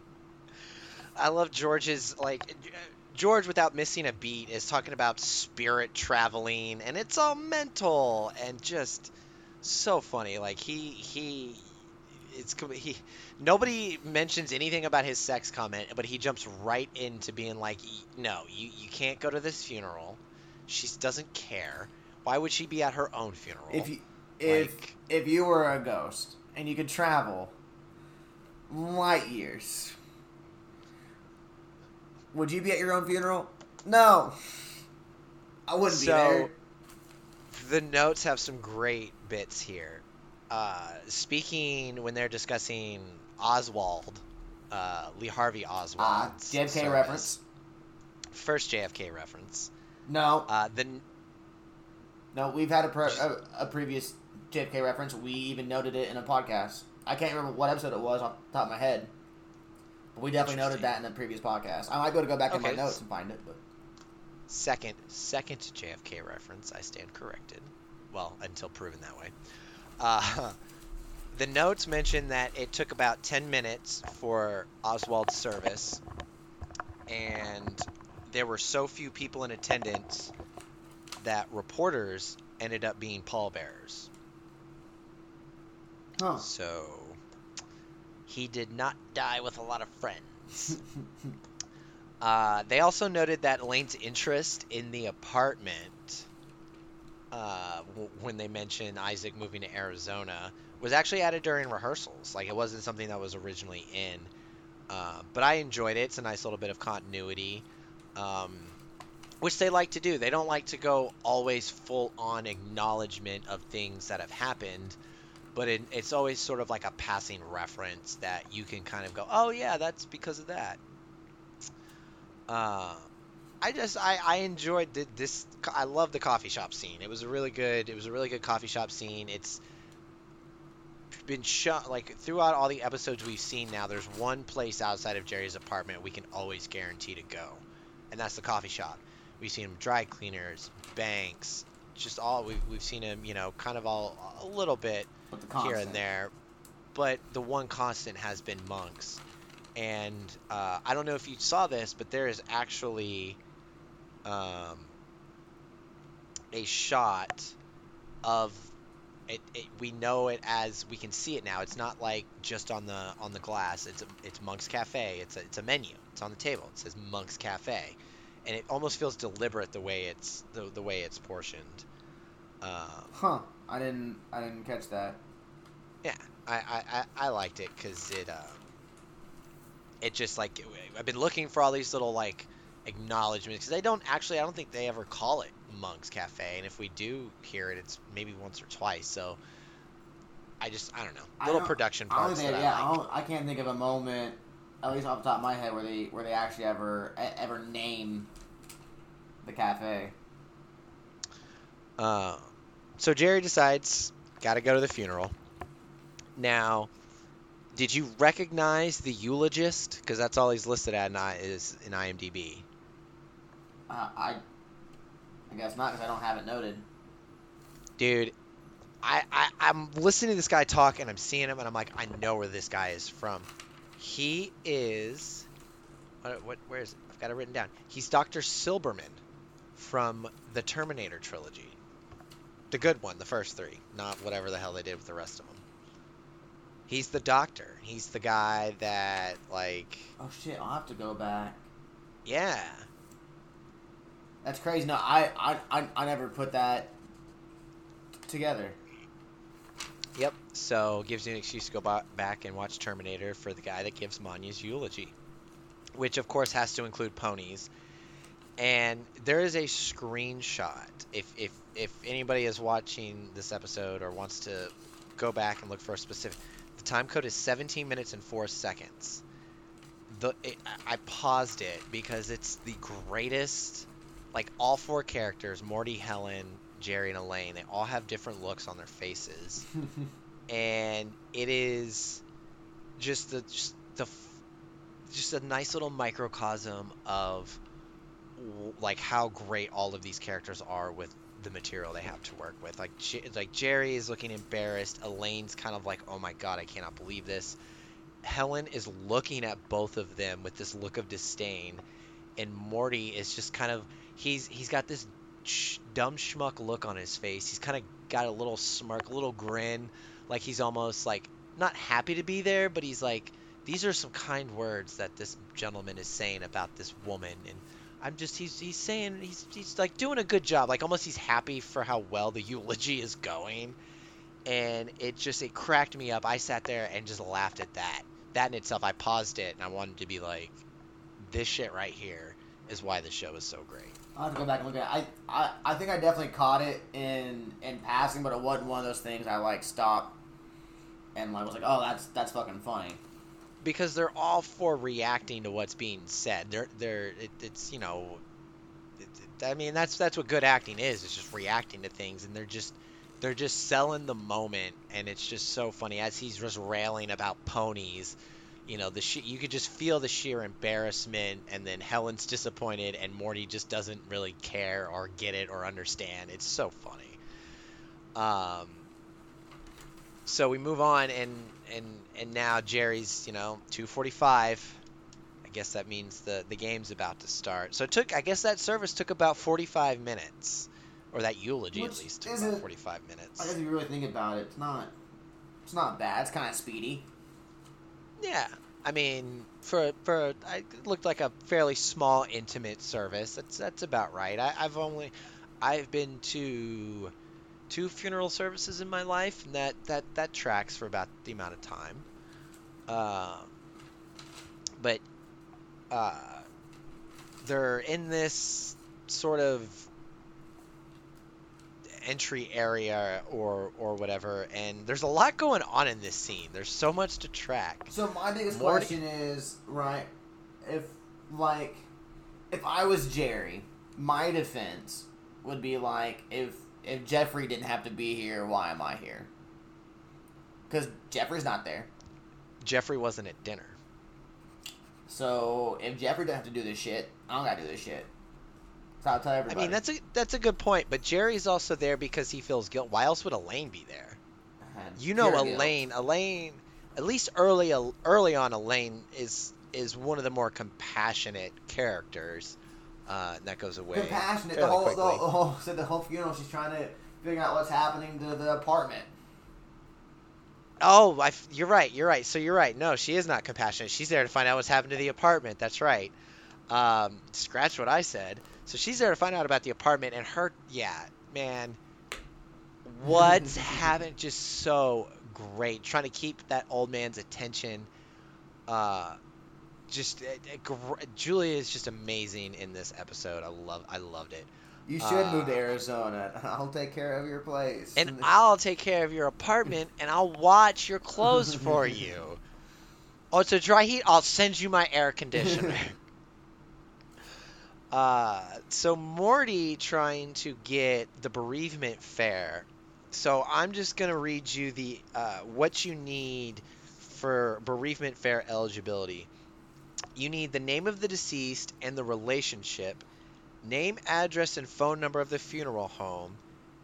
D: I love George's like George without missing a beat is talking about spirit traveling and it's all mental and just so funny. Like he he it's com- he nobody mentions anything about his sex comment, but he jumps right into being like, "No, you you can't go to this funeral. She doesn't care. Why would she be at her own funeral?"
E: if you if
D: Like-
E: if you were a ghost and you could travel light years, would you be at your own funeral? No, I wouldn't be there.
D: the notes have some great bits here. Uh, speaking when they're discussing Oswald, uh, Lee Harvey Oswald.
E: Ah, JFK reference.
D: First JFK reference.
E: No,
D: Uh, then
E: no, we've had a, pre- a a previous JFK reference. We even noted it in a podcast. I can't remember what episode it was off the top of my head, but we definitely noted that in a previous podcast. I might go to go back in my notes and find it, but
D: second second JFK reference. I stand corrected. Well, until proven that way. Uh, <laughs> the notes mention that it took about 10 minutes for Oswald's service, and there were so few people in attendance that reporters ended up being pallbearers.
E: Huh?
D: So he did not die with a lot of friends. <laughs> Uh, they also noted that Elaine's interest in the apartment, uh, w- when they mentioned Isaac moving to Arizona, was actually added during rehearsals. Like it wasn't something that was originally in. Uh, but I enjoyed it. It's a nice little bit of continuity. Um, which they like to do. They don't like to go always full on acknowledgement of things that have happened, but it, it's always sort of like a passing reference that you can kind of go, oh yeah, that's because of that. Uh, I just I, I enjoyed th- this. I love the coffee shop scene. It was a really good. It was a really good coffee shop scene. It's been shot like throughout all the episodes we've seen now. There's one place outside of Jerry's apartment we can always guarantee to go, and that's the coffee shop. We've seen him dry cleaners, banks, just all we've we've seen him. You know, kind of all a little bit
E: the
D: here
E: constant.
D: and there, but the one constant has been monks. And uh, I don't know if you saw this, but there is actually um, a shot of it, it. We know it as we can see it now. It's not like just on the on the glass. It's a, it's Monk's Cafe. It's a it's a menu. It's on the table. It says Monk's Cafe, and it almost feels deliberate the way it's the, the way it's portioned. Uh,
E: Huh. I didn't. I didn't catch that.
D: yeah, I, I, I, I liked it because it uh, it just like I've been looking for all these little like acknowledgments because they don't actually I don't think they ever call it Monk's Cafe, and if we do hear it, it's maybe once or twice. So I just I don't know
E: I
D: little
E: don't-
D: production
E: I
D: parts
E: think
D: that
E: yeah,
D: I
E: I,
D: like.
E: don't, I can't think of a moment, at least off the top of my head, where they where they actually ever ever name the cafe.
D: Uh, so Jerry decides got to go to the funeral. Now, did you recognize the eulogist? Because that's all he's listed at in, I, is in IMDb.
E: Uh, I I guess not because I don't have it noted.
D: dude I, I i'm listening to this guy talk and i'm seeing him and i'm like i know where this guy is from he is what, what where is it i've got it written down he's dr silberman from the terminator trilogy the good one the first three not whatever the hell they did with the rest of them he's the doctor he's the guy that like
E: Oh shit! I'll have to go back.
D: yeah
E: That's crazy. No, I I I, I never put that together.
D: Yep. So gives you an excuse to go ba- back and watch Terminator for the guy that gives Manya's eulogy, which of course has to include ponies. And there is a screenshot. If if if anybody is watching this episode or wants to go back and look for a specific, the time code is 17 minutes and four seconds. The it, I paused it because it's the greatest. Like all four characters, Morty, Helen, Jerry, and Elaine, they all have different looks on their faces <laughs> and it is just the just the just a nice little microcosm of like how great all of these characters are with the material they have to work with. Like like Jerry is looking embarrassed. Elaine's kind of like, "Oh my god, I cannot believe this." Helen is looking at both of them with this look of disdain, and Morty is just kind of he's he's got this sh- dumb schmuck look on his face. He's kind of got a little smirk, a little grin, like he's almost like not happy to be there, but he's like, these are some kind words that this gentleman is saying about this woman, and I'm just he's he's saying he's he's like doing a good job, like almost he's happy for how well the eulogy is going, and it just it cracked me up. I sat there and just laughed at that. That in itself, I paused it and I wanted to be like, this shit right here is why the show is so great.
E: I'll have to go back and look at it. I, I, I think I definitely caught it in in passing, but it wasn't one of those things I like stopped and like was like, oh, that's that's fucking funny.
D: Because they're all for reacting to what's being said. They're they're it, it's you know, it, it- I mean that's that's what good acting is. It's just reacting to things, and they're just they're just selling the moment, and it's just so funny as he's just railing about ponies. You know, the she- you could just feel the sheer embarrassment, and then Helen's disappointed, and Morty just doesn't really care or get it or understand. It's so funny. Um, so we move on and and and now Jerry's you know 245 I guess that means the the game's about to start. So it took I guess that service took about 45 minutes or that eulogy
E: Which
D: at least took about 45
E: I guess if you really think about it, it's not it's not bad. It's kind of speedy.
D: yeah. I mean for for I, it looked like a fairly small intimate service. That's that's about right. I, I've only I've been to two funeral services in my life, and that that that tracks for about the amount of time. Um, but uh, they're in this sort of entry area or or whatever and there's a lot going on in this scene there's so much to track
E: So my biggest
D: Morty-
E: question is, right, if like if I was Jerry, my defense would be like if if Jeffrey didn't have to be here, why am I here? Cuz Jeffrey's not there.
D: jeffrey wasn't at dinner
E: So if Jeffrey doesn't have to do this shit, I don't got to do this shit. So I'll tell everybody.
D: i mean that's a that's a good point but jerry's also there because he feels guilt why else would elaine be there
E: And
D: you know
E: pure guilt.
D: elaine elaine at least early early on elaine is is one of the more compassionate characters uh, and that goes away
E: compassionate. The whole, the, the whole, <laughs> said the whole funeral. She's trying to figure out what's happening to the apartment.
D: Oh, I f you're right. You're right. So you're right. No, she is not compassionate. She's there to find out what's happened to the apartment. That's right. Um, scratch what I said. So she's there to find out about the apartment, and her, yeah, man, what's <laughs> happened? Just so great. Trying to keep that old man's attention. Uh, just uh, uh, Julia is just amazing in this episode. I love. I loved it.
E: You should move to
D: Uh,
E: Arizona. <laughs> I'll take care of your place.
D: And <laughs> I'll take care of your apartment and I'll watch your clothes for <laughs> you. Oh, it's a dry heat? I'll send you my air conditioner. uh, so Morty trying to get the bereavement fare. So I'm just gonna read you the uh, what you need for bereavement fare eligibility. You need the name of the deceased and the relationship, name, address, and phone number of the funeral home,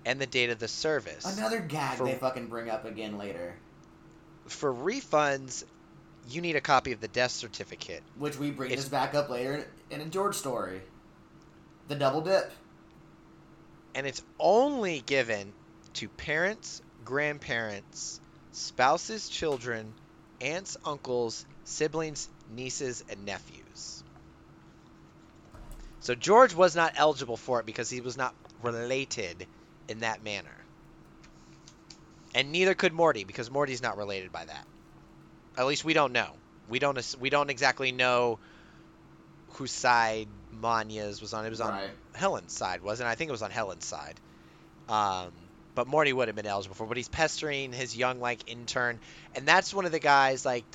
D: and the date of the service.
E: Another gag
D: For-
E: they fucking bring up again later,
D: For refunds, you need a copy of the death certificate.
E: which we bring
D: It's-
E: this back up later in a George story. The double dip.
D: and it's only given to parents, grandparents, spouses, children, aunts, uncles, siblings, nieces, and nephews. So George was not eligible for it because he was not related in that manner. And neither could Morty because Morty's not related by that. At least we don't know. We don't we don't exactly know whose side Manya's was on. It was on
E: Right.
D: Helen's side, wasn't it? I think it was on Helen's side. Um, but Morty would have been eligible for. But he's pestering his young like intern, and that's one of the guys. Like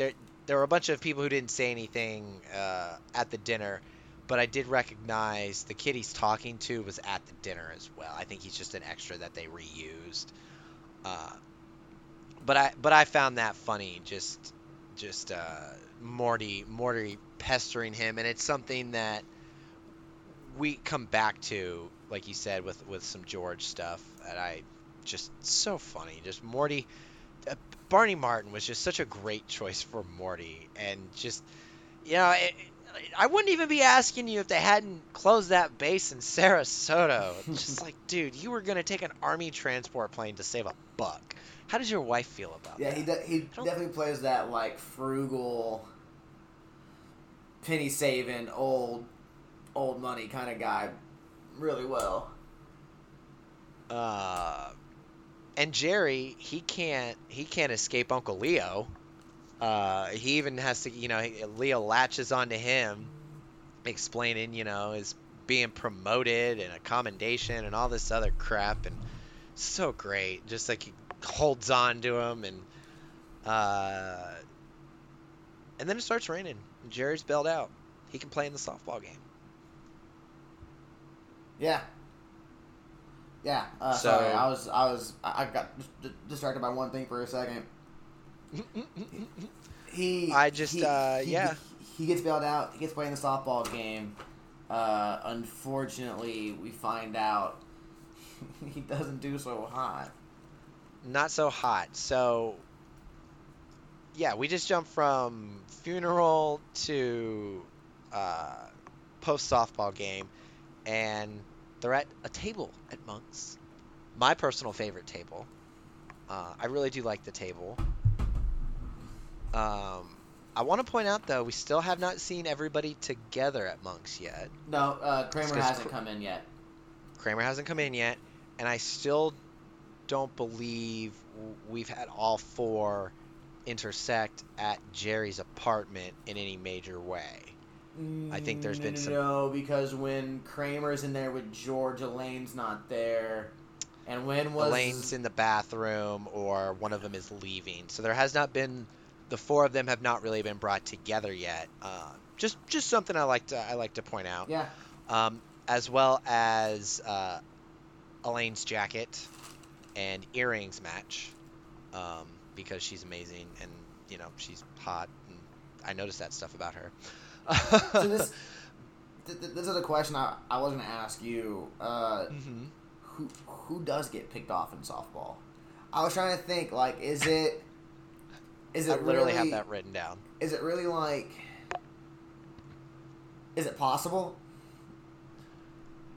D: there, were a bunch of people who didn't say anything uh, at the dinner, but I did recognize the kid he's talking to was at the dinner as well. I think he's just an extra that they reused. Uh, but I, but I found that funny. Just, just uh, Morty, Morty pestering him, and it's something that we come back to, like you said, with with some George stuff, and I just so funny. Just Morty, Barney Martin was just such a great choice for Morty, and just you know, it, I wouldn't even be asking you if they hadn't closed that base in Sarasota. <laughs> just like, dude, you were gonna take an army transport plane to save a buck. How does your wife feel about
E: Yeah,
D: that?
E: Yeah, he de- he definitely plays that like frugal, penny saving, old, old money kind of guy, really well.
D: Uh, and Jerry, he can't he can't escape Uncle Leo. Uh, he even has to, you know, Leo latches onto him, explaining, you know, his being promoted and a commendation and all this other crap, and so great. Just like he holds on to him, and uh, and then it starts raining. Jerry's bailed out. He can play in the softball game.
E: Yeah. Yeah. Uh,
D: So-
E: sorry, I was I was I got dis- dis- distracted by one thing for a second. He.
D: I just,
E: he-
D: uh,
E: he-
D: yeah.
E: He gets bailed out. He gets playing the softball game. Uh, unfortunately, we find out <laughs> he doesn't do so hot.
D: not so hot. So, yeah, we just jumped from funeral to uh, post softball game, and they're at a table at Monk's. My personal favorite table. Uh, I really do like the table. Um, I want to point out though, we still have not seen everybody together at Monk's yet.
E: No, uh, Kramer hasn't
D: Kr-
E: come in yet.
D: Kramer hasn't come in yet, and I still don't believe we've had all four intersect at Jerry's apartment in any major way. I think there's
E: Mm,
D: been
E: no,
D: some-
E: No, because when Kramer's in there with George, Elaine's not there. And when was
D: Elaine's in the bathroom or one of them is leaving. So there has not been the four of them have not really been brought together yet. Uh, just just something I like to I like to point out.
E: Yeah.
D: Um, as well as uh, Elaine's jacket and earrings match um, because she's amazing and you know she's hot and I noticed that stuff about her.
E: So this, <laughs> th- th- this is a question I, I was going to ask you. Uh,
D: Mhm.
E: who who does get picked off in softball? I was trying to think like, is it is it
D: I literally
E: really,
D: have that written down.
E: Is it really like? Is it possible?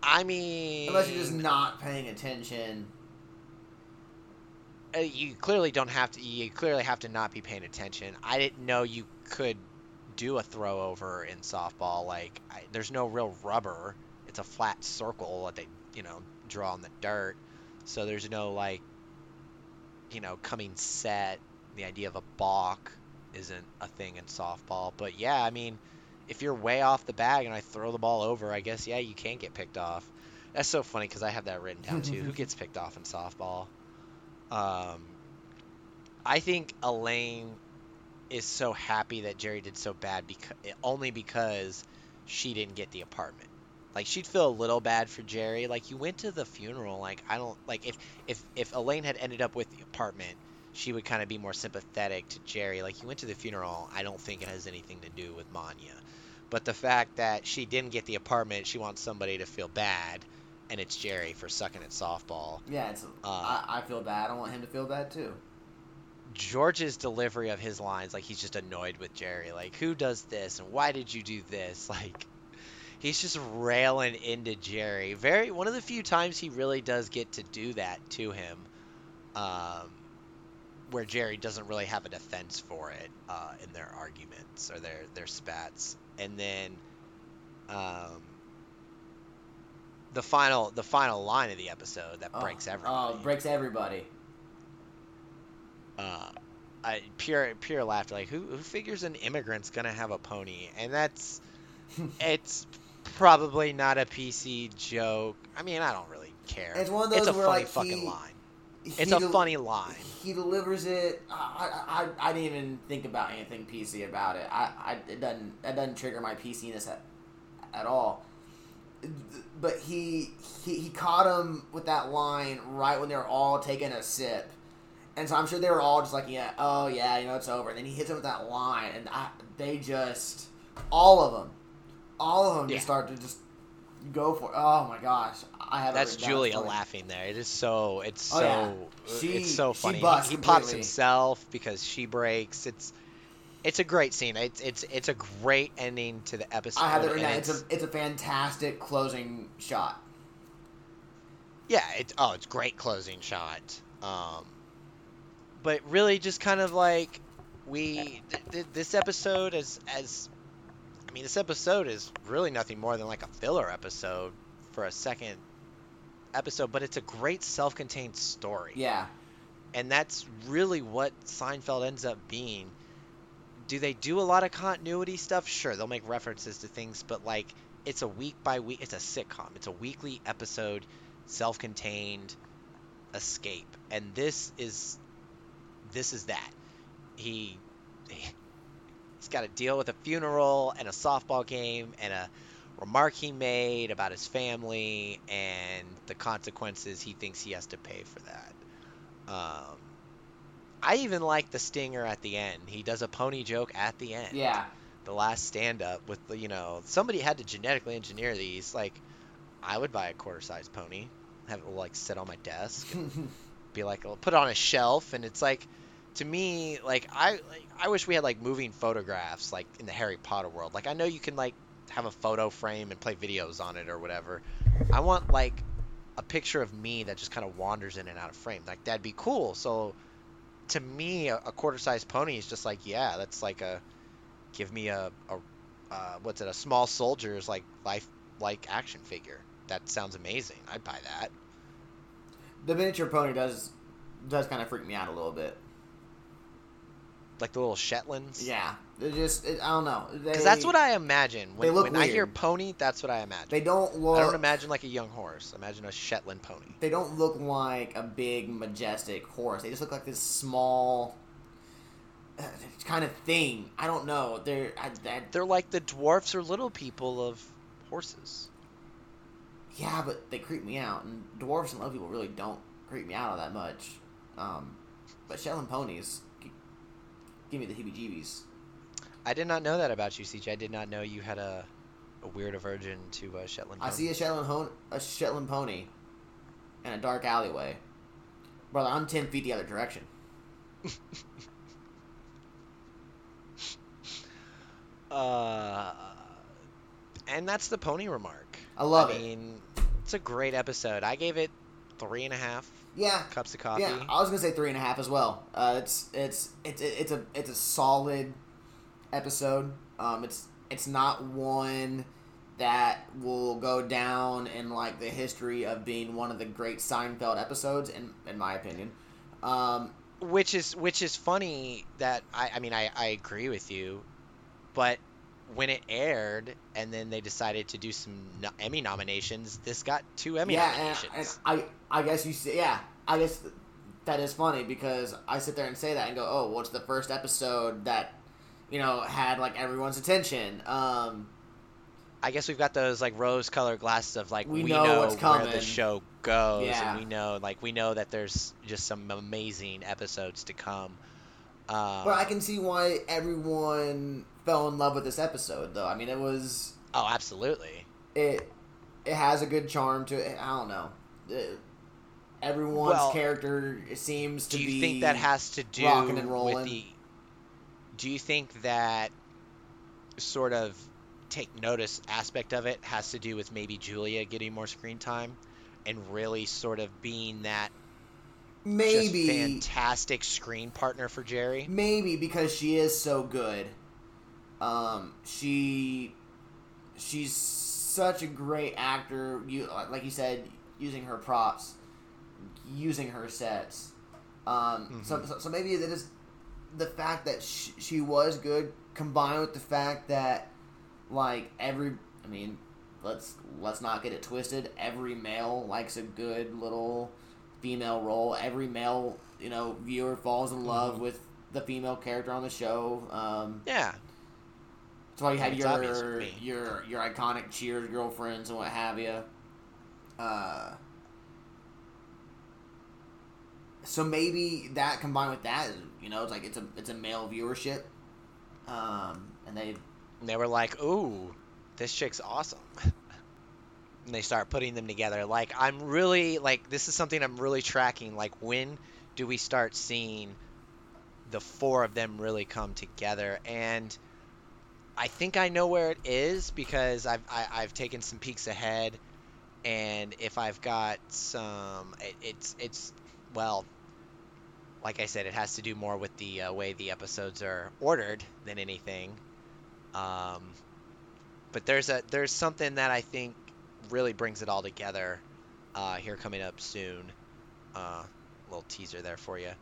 D: I mean,
E: Unless you're just not paying attention.
D: uh, you clearly don't have to. You clearly have to not be paying attention. I didn't know you could do a throw over in softball. Like, I, there's no real rubber. It's a flat circle that they, you know, draw in the dirt. So there's no like, you know, coming set. The idea of a balk isn't a thing in softball. But yeah, I mean, if you're way off the bag and I throw the ball over, I guess yeah, you can get picked off. That's so funny because I have that written down too. Who <laughs> gets picked off in softball? Um, I think Elaine is so happy that Jerry did so bad because eh, only because she didn't get the apartment. Like she'd feel a little bad for Jerry. Like you went to the funeral. Like I don't like if if if Elaine had ended up with the apartment, she would kind of be more sympathetic to Jerry. Like you went to the funeral. I don't think it has anything to do with Manya. But the fact that she didn't get the apartment, she wants somebody to feel bad, and it's Jerry for sucking at softball.
E: Yeah, it's. Uh, I, I feel bad. I want him to feel bad too.
D: George's delivery of his lines, like he's just annoyed with Jerry. Like, who does this and why did you do this? <laughs> Like, he's just railing into Jerry. Very one of the few times he really does get to do that to him, um, where Jerry doesn't really have a defense for it uh, in their arguments or their their spats. And then, um, the final the final line of the episode that breaks
E: oh,
D: everybody.
E: Oh, breaks everybody.
D: Uh, I, pure pure laughter. Like who who figures an immigrant's gonna have a pony? And that's <laughs> it's probably not a PC joke. I mean, I don't really care.
E: It's one of those
D: It's a
E: where,
D: funny
E: like,
D: fucking
E: he-
D: line. It's a
E: del-
D: funny line.
E: He delivers it. I, I, I didn't even think about anything PC about it. I, I it doesn't that doesn't trigger my PCness at, at all. But he, he he caught him with that line right when they were all taking a sip, and so I'm sure they were all just like, yeah, oh yeah, you know it's over. And then he hits him with that line, and I, they just all of them, all of them
D: Yeah.
E: just start to just go for. It. Oh my gosh, I have.
D: That's. Julia
E: It's funny.
D: laughing there. It is so it's
E: Oh,
D: so
E: yeah. She-
D: it's so funny. He- he, pops
E: completely.
D: himself because she breaks. It's it's a great scene. It's it's it's a great ending to the episode.
E: I have it
D: and
E: written down. It's a it's a fantastic closing shot.
D: Yeah, it's oh, it's great closing shot. Um, but really, just kind of like we th- th- this episode as as I mean, this episode is really nothing more than like a filler episode for a second episode, but it's a great self-contained story.
E: Yeah,
D: And that's really what Seinfeld ends up being. Do they do a lot of continuity stuff? Sure, they'll make references to things, but like it's a week by week, it's a sitcom. It's a weekly episode, self-contained escape. And this is this is that. He he's got to deal with a funeral and a softball game and a remark he made about his family and the consequences he thinks he has to pay for that. Um, I even like the stinger at the end. He does a pony joke at the end.
E: yeah.
D: The last stand up with the, you know, somebody had to genetically engineer these. Like, I would buy a quarter sized pony, have it like sit on my desk, and <laughs> be like, put on a shelf, and it's like, to me, like I, like, I wish we had like moving photographs, like in the Harry Potter world. Like I know you can like have a photo frame and play videos on it or whatever. I want like a picture of me that just kind of wanders in and out of frame. Like that'd be cool. So to me, a, a quarter sized pony is just like, yeah, that's like a give me a, a uh, what's it, a small soldier's like life like action figure. That sounds amazing. I'd buy that.
E: The miniature pony does does kind of freak me out a little bit.
D: Like the little Shetlands.
E: Yeah, It just it, I don't know.
D: Because that's what I imagine when,
E: they look
D: when I hear pony. That's what I imagine.
E: They don't look.
D: I don't imagine like a young horse. Imagine a Shetland pony.
E: They don't look like a big majestic horse. They just look like this small uh, kind of thing. I don't know. They're I, I,
D: They're like the dwarfs or little people of horses.
E: Yeah, but they creep me out. And dwarfs and little people really don't creep me out all that much. Um, but Shetland ponies g- give me the heebie-jeebies.
D: I did not know that about you, CJ. I did not know you had a, a weird aversion to uh, Shetland.
E: I see a Shetland hon- a Shetland pony in a dark alleyway. Brother, I'm ten feet the other direction. <laughs>
D: Uh, and that's the pony remark.
E: I love
D: I
E: it.
D: mean, it's a great episode. I gave it three and a half
E: Yeah,
D: cups of coffee.
E: Yeah, I was gonna say three and a half as well. Uh, it's it's it's it's a it's a solid episode. Um, it's it's not one that will go down in like the history of being one of the great Seinfeld episodes, in in my opinion. Um,
D: which is which is funny that I, I mean I, I agree with you but when it aired and then they decided to do some no- Emmy nominations this got two Emmy
E: yeah, and,
D: nominations
E: and I I guess you see, yeah. I guess that is funny because I sit there and say that and go, oh, what's the first episode that you know had like everyone's attention? Um,
D: I guess we've got those like rose colored glasses of like
E: We
D: we,
E: know
D: know, where
E: coming.
D: the show goes
E: Yeah.
D: and we know like we know that there's just some amazing episodes to come um,
E: But I can see why everyone fell in love with this episode, though. I mean, it was
D: oh absolutely
E: it. It has a good charm to it. I don't know. It- everyone's
D: Well,
E: character seems to be.
D: do you think that has to do
E: rocking and rolling.
D: with the do you think that sort of take notice aspect of it has to do with maybe julia getting more screen time and really sort of being that
E: maybe
D: fantastic screen partner for jerry
E: maybe because she is so good. Um, she she's such a great actor. You like you said, using her props, using her sets. Um, so, so so maybe it is the fact that she, she was good combined with the fact that like every I mean let's let's not get it twisted. Every male likes a good little female role. Every male you know viewer falls in love with the female character on the show. Um
D: yeah
E: why you
D: obvious
E: your your your iconic cheers girlfriends and what have you uh so maybe that combined with that you know it's like it's a it's a male viewership. Um and they
D: and they were like ooh this chick's awesome. <laughs> And they start putting them together. Like i'm really like this is something i'm really tracking. Like when do we start seeing the four of them really come together? And i think i know where it is because i've I, i've taken some peeks ahead and if i've got some it, it's it's well like i said it has to do more with the uh, way the episodes are ordered than anything um, but there's a there's something that I think really brings it all together uh, here coming up soon. Uh, a little teaser there for you.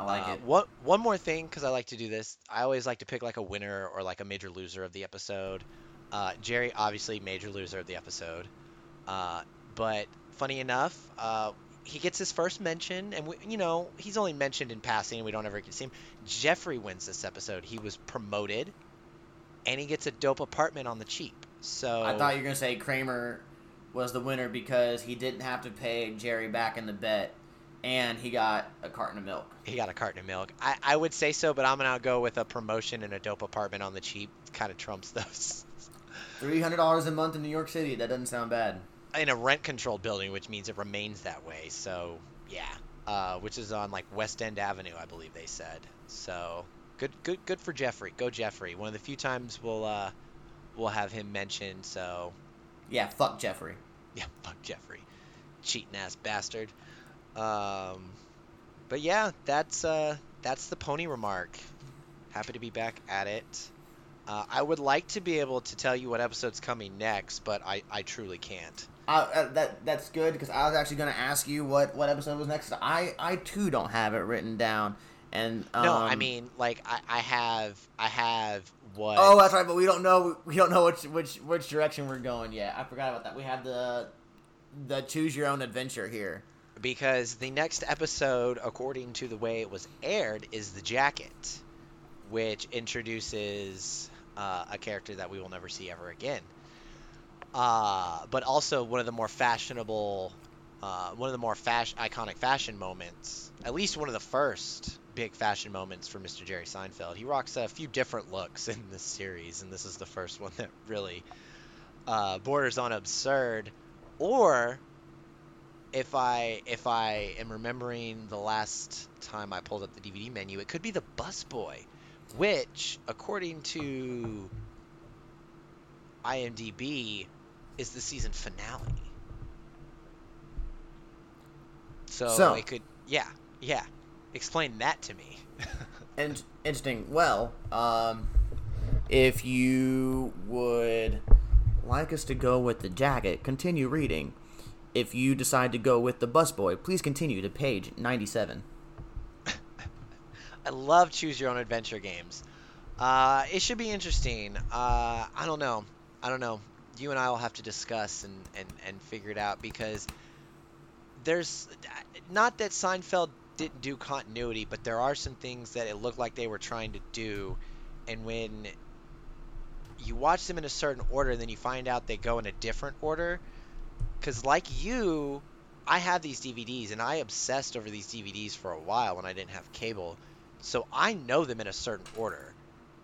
E: I like
D: Uh,
E: it
D: One one more thing because I like to do this. I always like to pick like a winner or like a major loser of the episode. Uh, Jerry obviously major loser of the episode, uh, but funny enough, uh, he gets his first mention, and we, you know he's only mentioned in passing, and we don't ever get to see him. Jeffrey wins this episode. He was promoted, and he gets a dope apartment on the cheap. So
E: i thought you were gonna say kramer was the winner because he didn't have to pay jerry back in the bet and he got a carton of milk
D: he got a carton of milk. I, I would say so, but I'm gonna go with a promotion and a dope apartment on the cheap. Kind of trumps those. <laughs>
E: $300 a month in new york city that doesn't sound bad
D: in a rent controlled building, which means it remains that way. So yeah, uh, which is on like West End Avenue, I believe they said. So good, good, good for Jeffrey. Go Jeffrey. One of the few times we'll uh, we'll have him mentioned. So
E: yeah fuck jeffrey
D: yeah, <laughs> fuck Jeffrey, cheating ass bastard. Um, but yeah, that's uh, that's the pony remark. Happy to be back at it. Uh, I would like to be able to tell you what episode's coming next, but I, I truly can't.
E: Uh, uh, that that's good because I was actually going to ask you what, what episode was next. I I too don't have it written down, and um,
D: No, I mean like I, I have I have what.
E: Oh, that's right, but we don't know we don't know which which which direction we're going yet. I forgot about that. We have the the choose your own adventure here.
D: Because the next episode, according to the way it was aired, is the jacket, which introduces uh, a character that we will never see ever again. Uh, but also one of the more fashionable, uh, one of the more fash- iconic fashion moments, at least one of the first big fashion moments for Mr. Jerry Seinfeld. He rocks a few different looks in this series, and this is the first one that really uh, borders on absurd. Or if I if I am remembering the last time I pulled up the DVD menu, it could be the Busboy, which, according to IMDb, is the season finale. So,
E: So-
D: it could, yeah, yeah. Explain that to me. <laughs>
E: And interesting. Well, um, if you would like us to go with the jacket, continue reading. If you decide to go with the busboy, please continue to page ninety-seven. <laughs>
D: I love choose your own adventure games. Uh, it should be interesting. Uh, I don't know. I don't know. You and I will have to discuss and, and, and figure it out because there's not that Seinfeld didn't do continuity, but there are some things that it looked like they were trying to do, and when you watch them in a certain order, then you find out they go in a different order, because like you, I have these DVDs, and I obsessed over these DVDs for a while when I didn't have cable. So I know them in a certain order.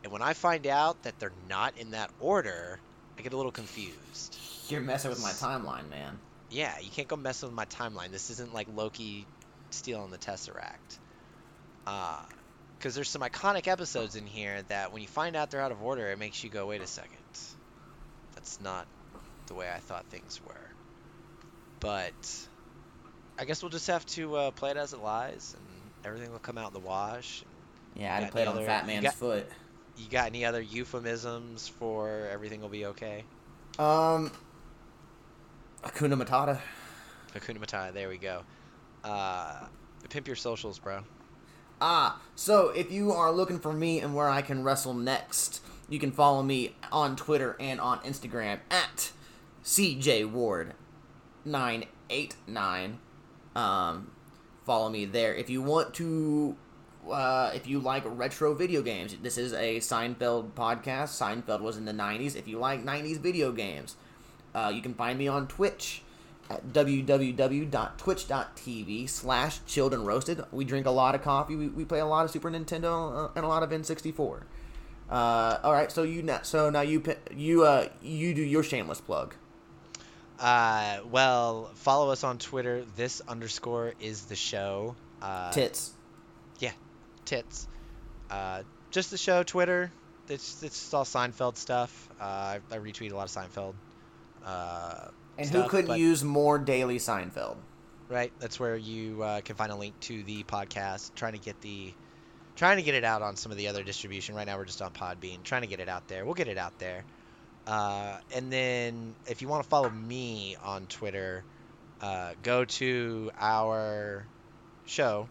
D: And when I find out that they're not in that order, I get a little confused.
E: You're messing with my timeline, man.
D: Yeah, you can't go messing with my timeline. This isn't like Loki stealing the Tesseract. Uh, because there's some iconic episodes in here that when you find out they're out of order, it makes you go, wait a second. That's not the way I thought things were. But I guess we'll just have to uh, play it as it lies, and everything will come out in the wash.
E: Yeah, I
D: Got
E: had play it
D: any
E: on
D: other-
E: Fat
D: you got-
E: foot.
D: You got any other euphemisms for everything will be okay?
E: Um, Akuna Matata.
D: Hakuna Matata, there we go. Uh, pimp your socials, bro.
E: Ah, so if you are looking for me and where I can wrestle next, you can follow me on Twitter and on Instagram at CJWard989. Um, follow me there. If you want to, uh, if you like retro video games, this is a Seinfeld podcast. Seinfeld was in the 90s. If you like 90s video games, uh, you can find me on Twitch at www.twitch.tv slash chilled and roasted. We drink a lot of coffee. We, we play a lot of Super Nintendo uh, and a lot of N64. Uh, all right, so you na- so now you you uh you do your shameless plug.
D: Uh, well, follow us on Twitter. This underscore is the show. Uh,
E: Tits.
D: Yeah, tits. Uh, just the show. Twitter. It's it's all Seinfeld stuff. Uh, I, I retweet a lot of Seinfeld. Uh,
E: And
D: stuff,
E: who couldn't
D: but-
E: use more daily Seinfeld?
D: right? That's where you uh, can find a link to the podcast. Trying to get the, trying to get it out on some of the other distribution. Right now we're just on Podbean. Trying to get it out there. We'll get it out there. Uh, and then if you want to follow me on Twitter, uh, go to our show.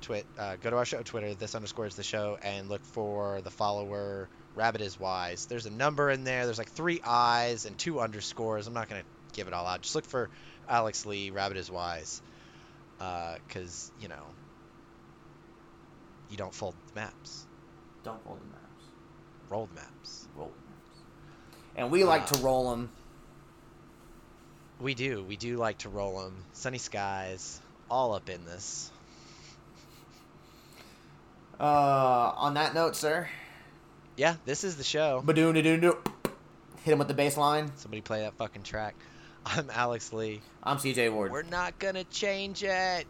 D: Twit. Uh, go to our show Twitter. This underscores the show, and look for the follower. Rabbit is wise. There's a number in there. There's like three eyes and two underscores. I'm not gonna give it all out. Just look for Alex Lee, Rabbit is Wise. Because, you know, you don't fold the maps,
E: Don't fold the maps.
D: roll the maps.
E: Roll the maps. And we like
D: Uh,
E: to roll them.
D: We do. We do like to roll them. Sunny skies, all up in this.
E: Uh, on that note, sir,
D: Yeah, this is the show.
E: badoon doo doo Hit him with the bass line.
D: Somebody play that fucking track. <laughs> I'm Alex Lee.
E: I'm CJ Ward.
D: We're not gonna change it.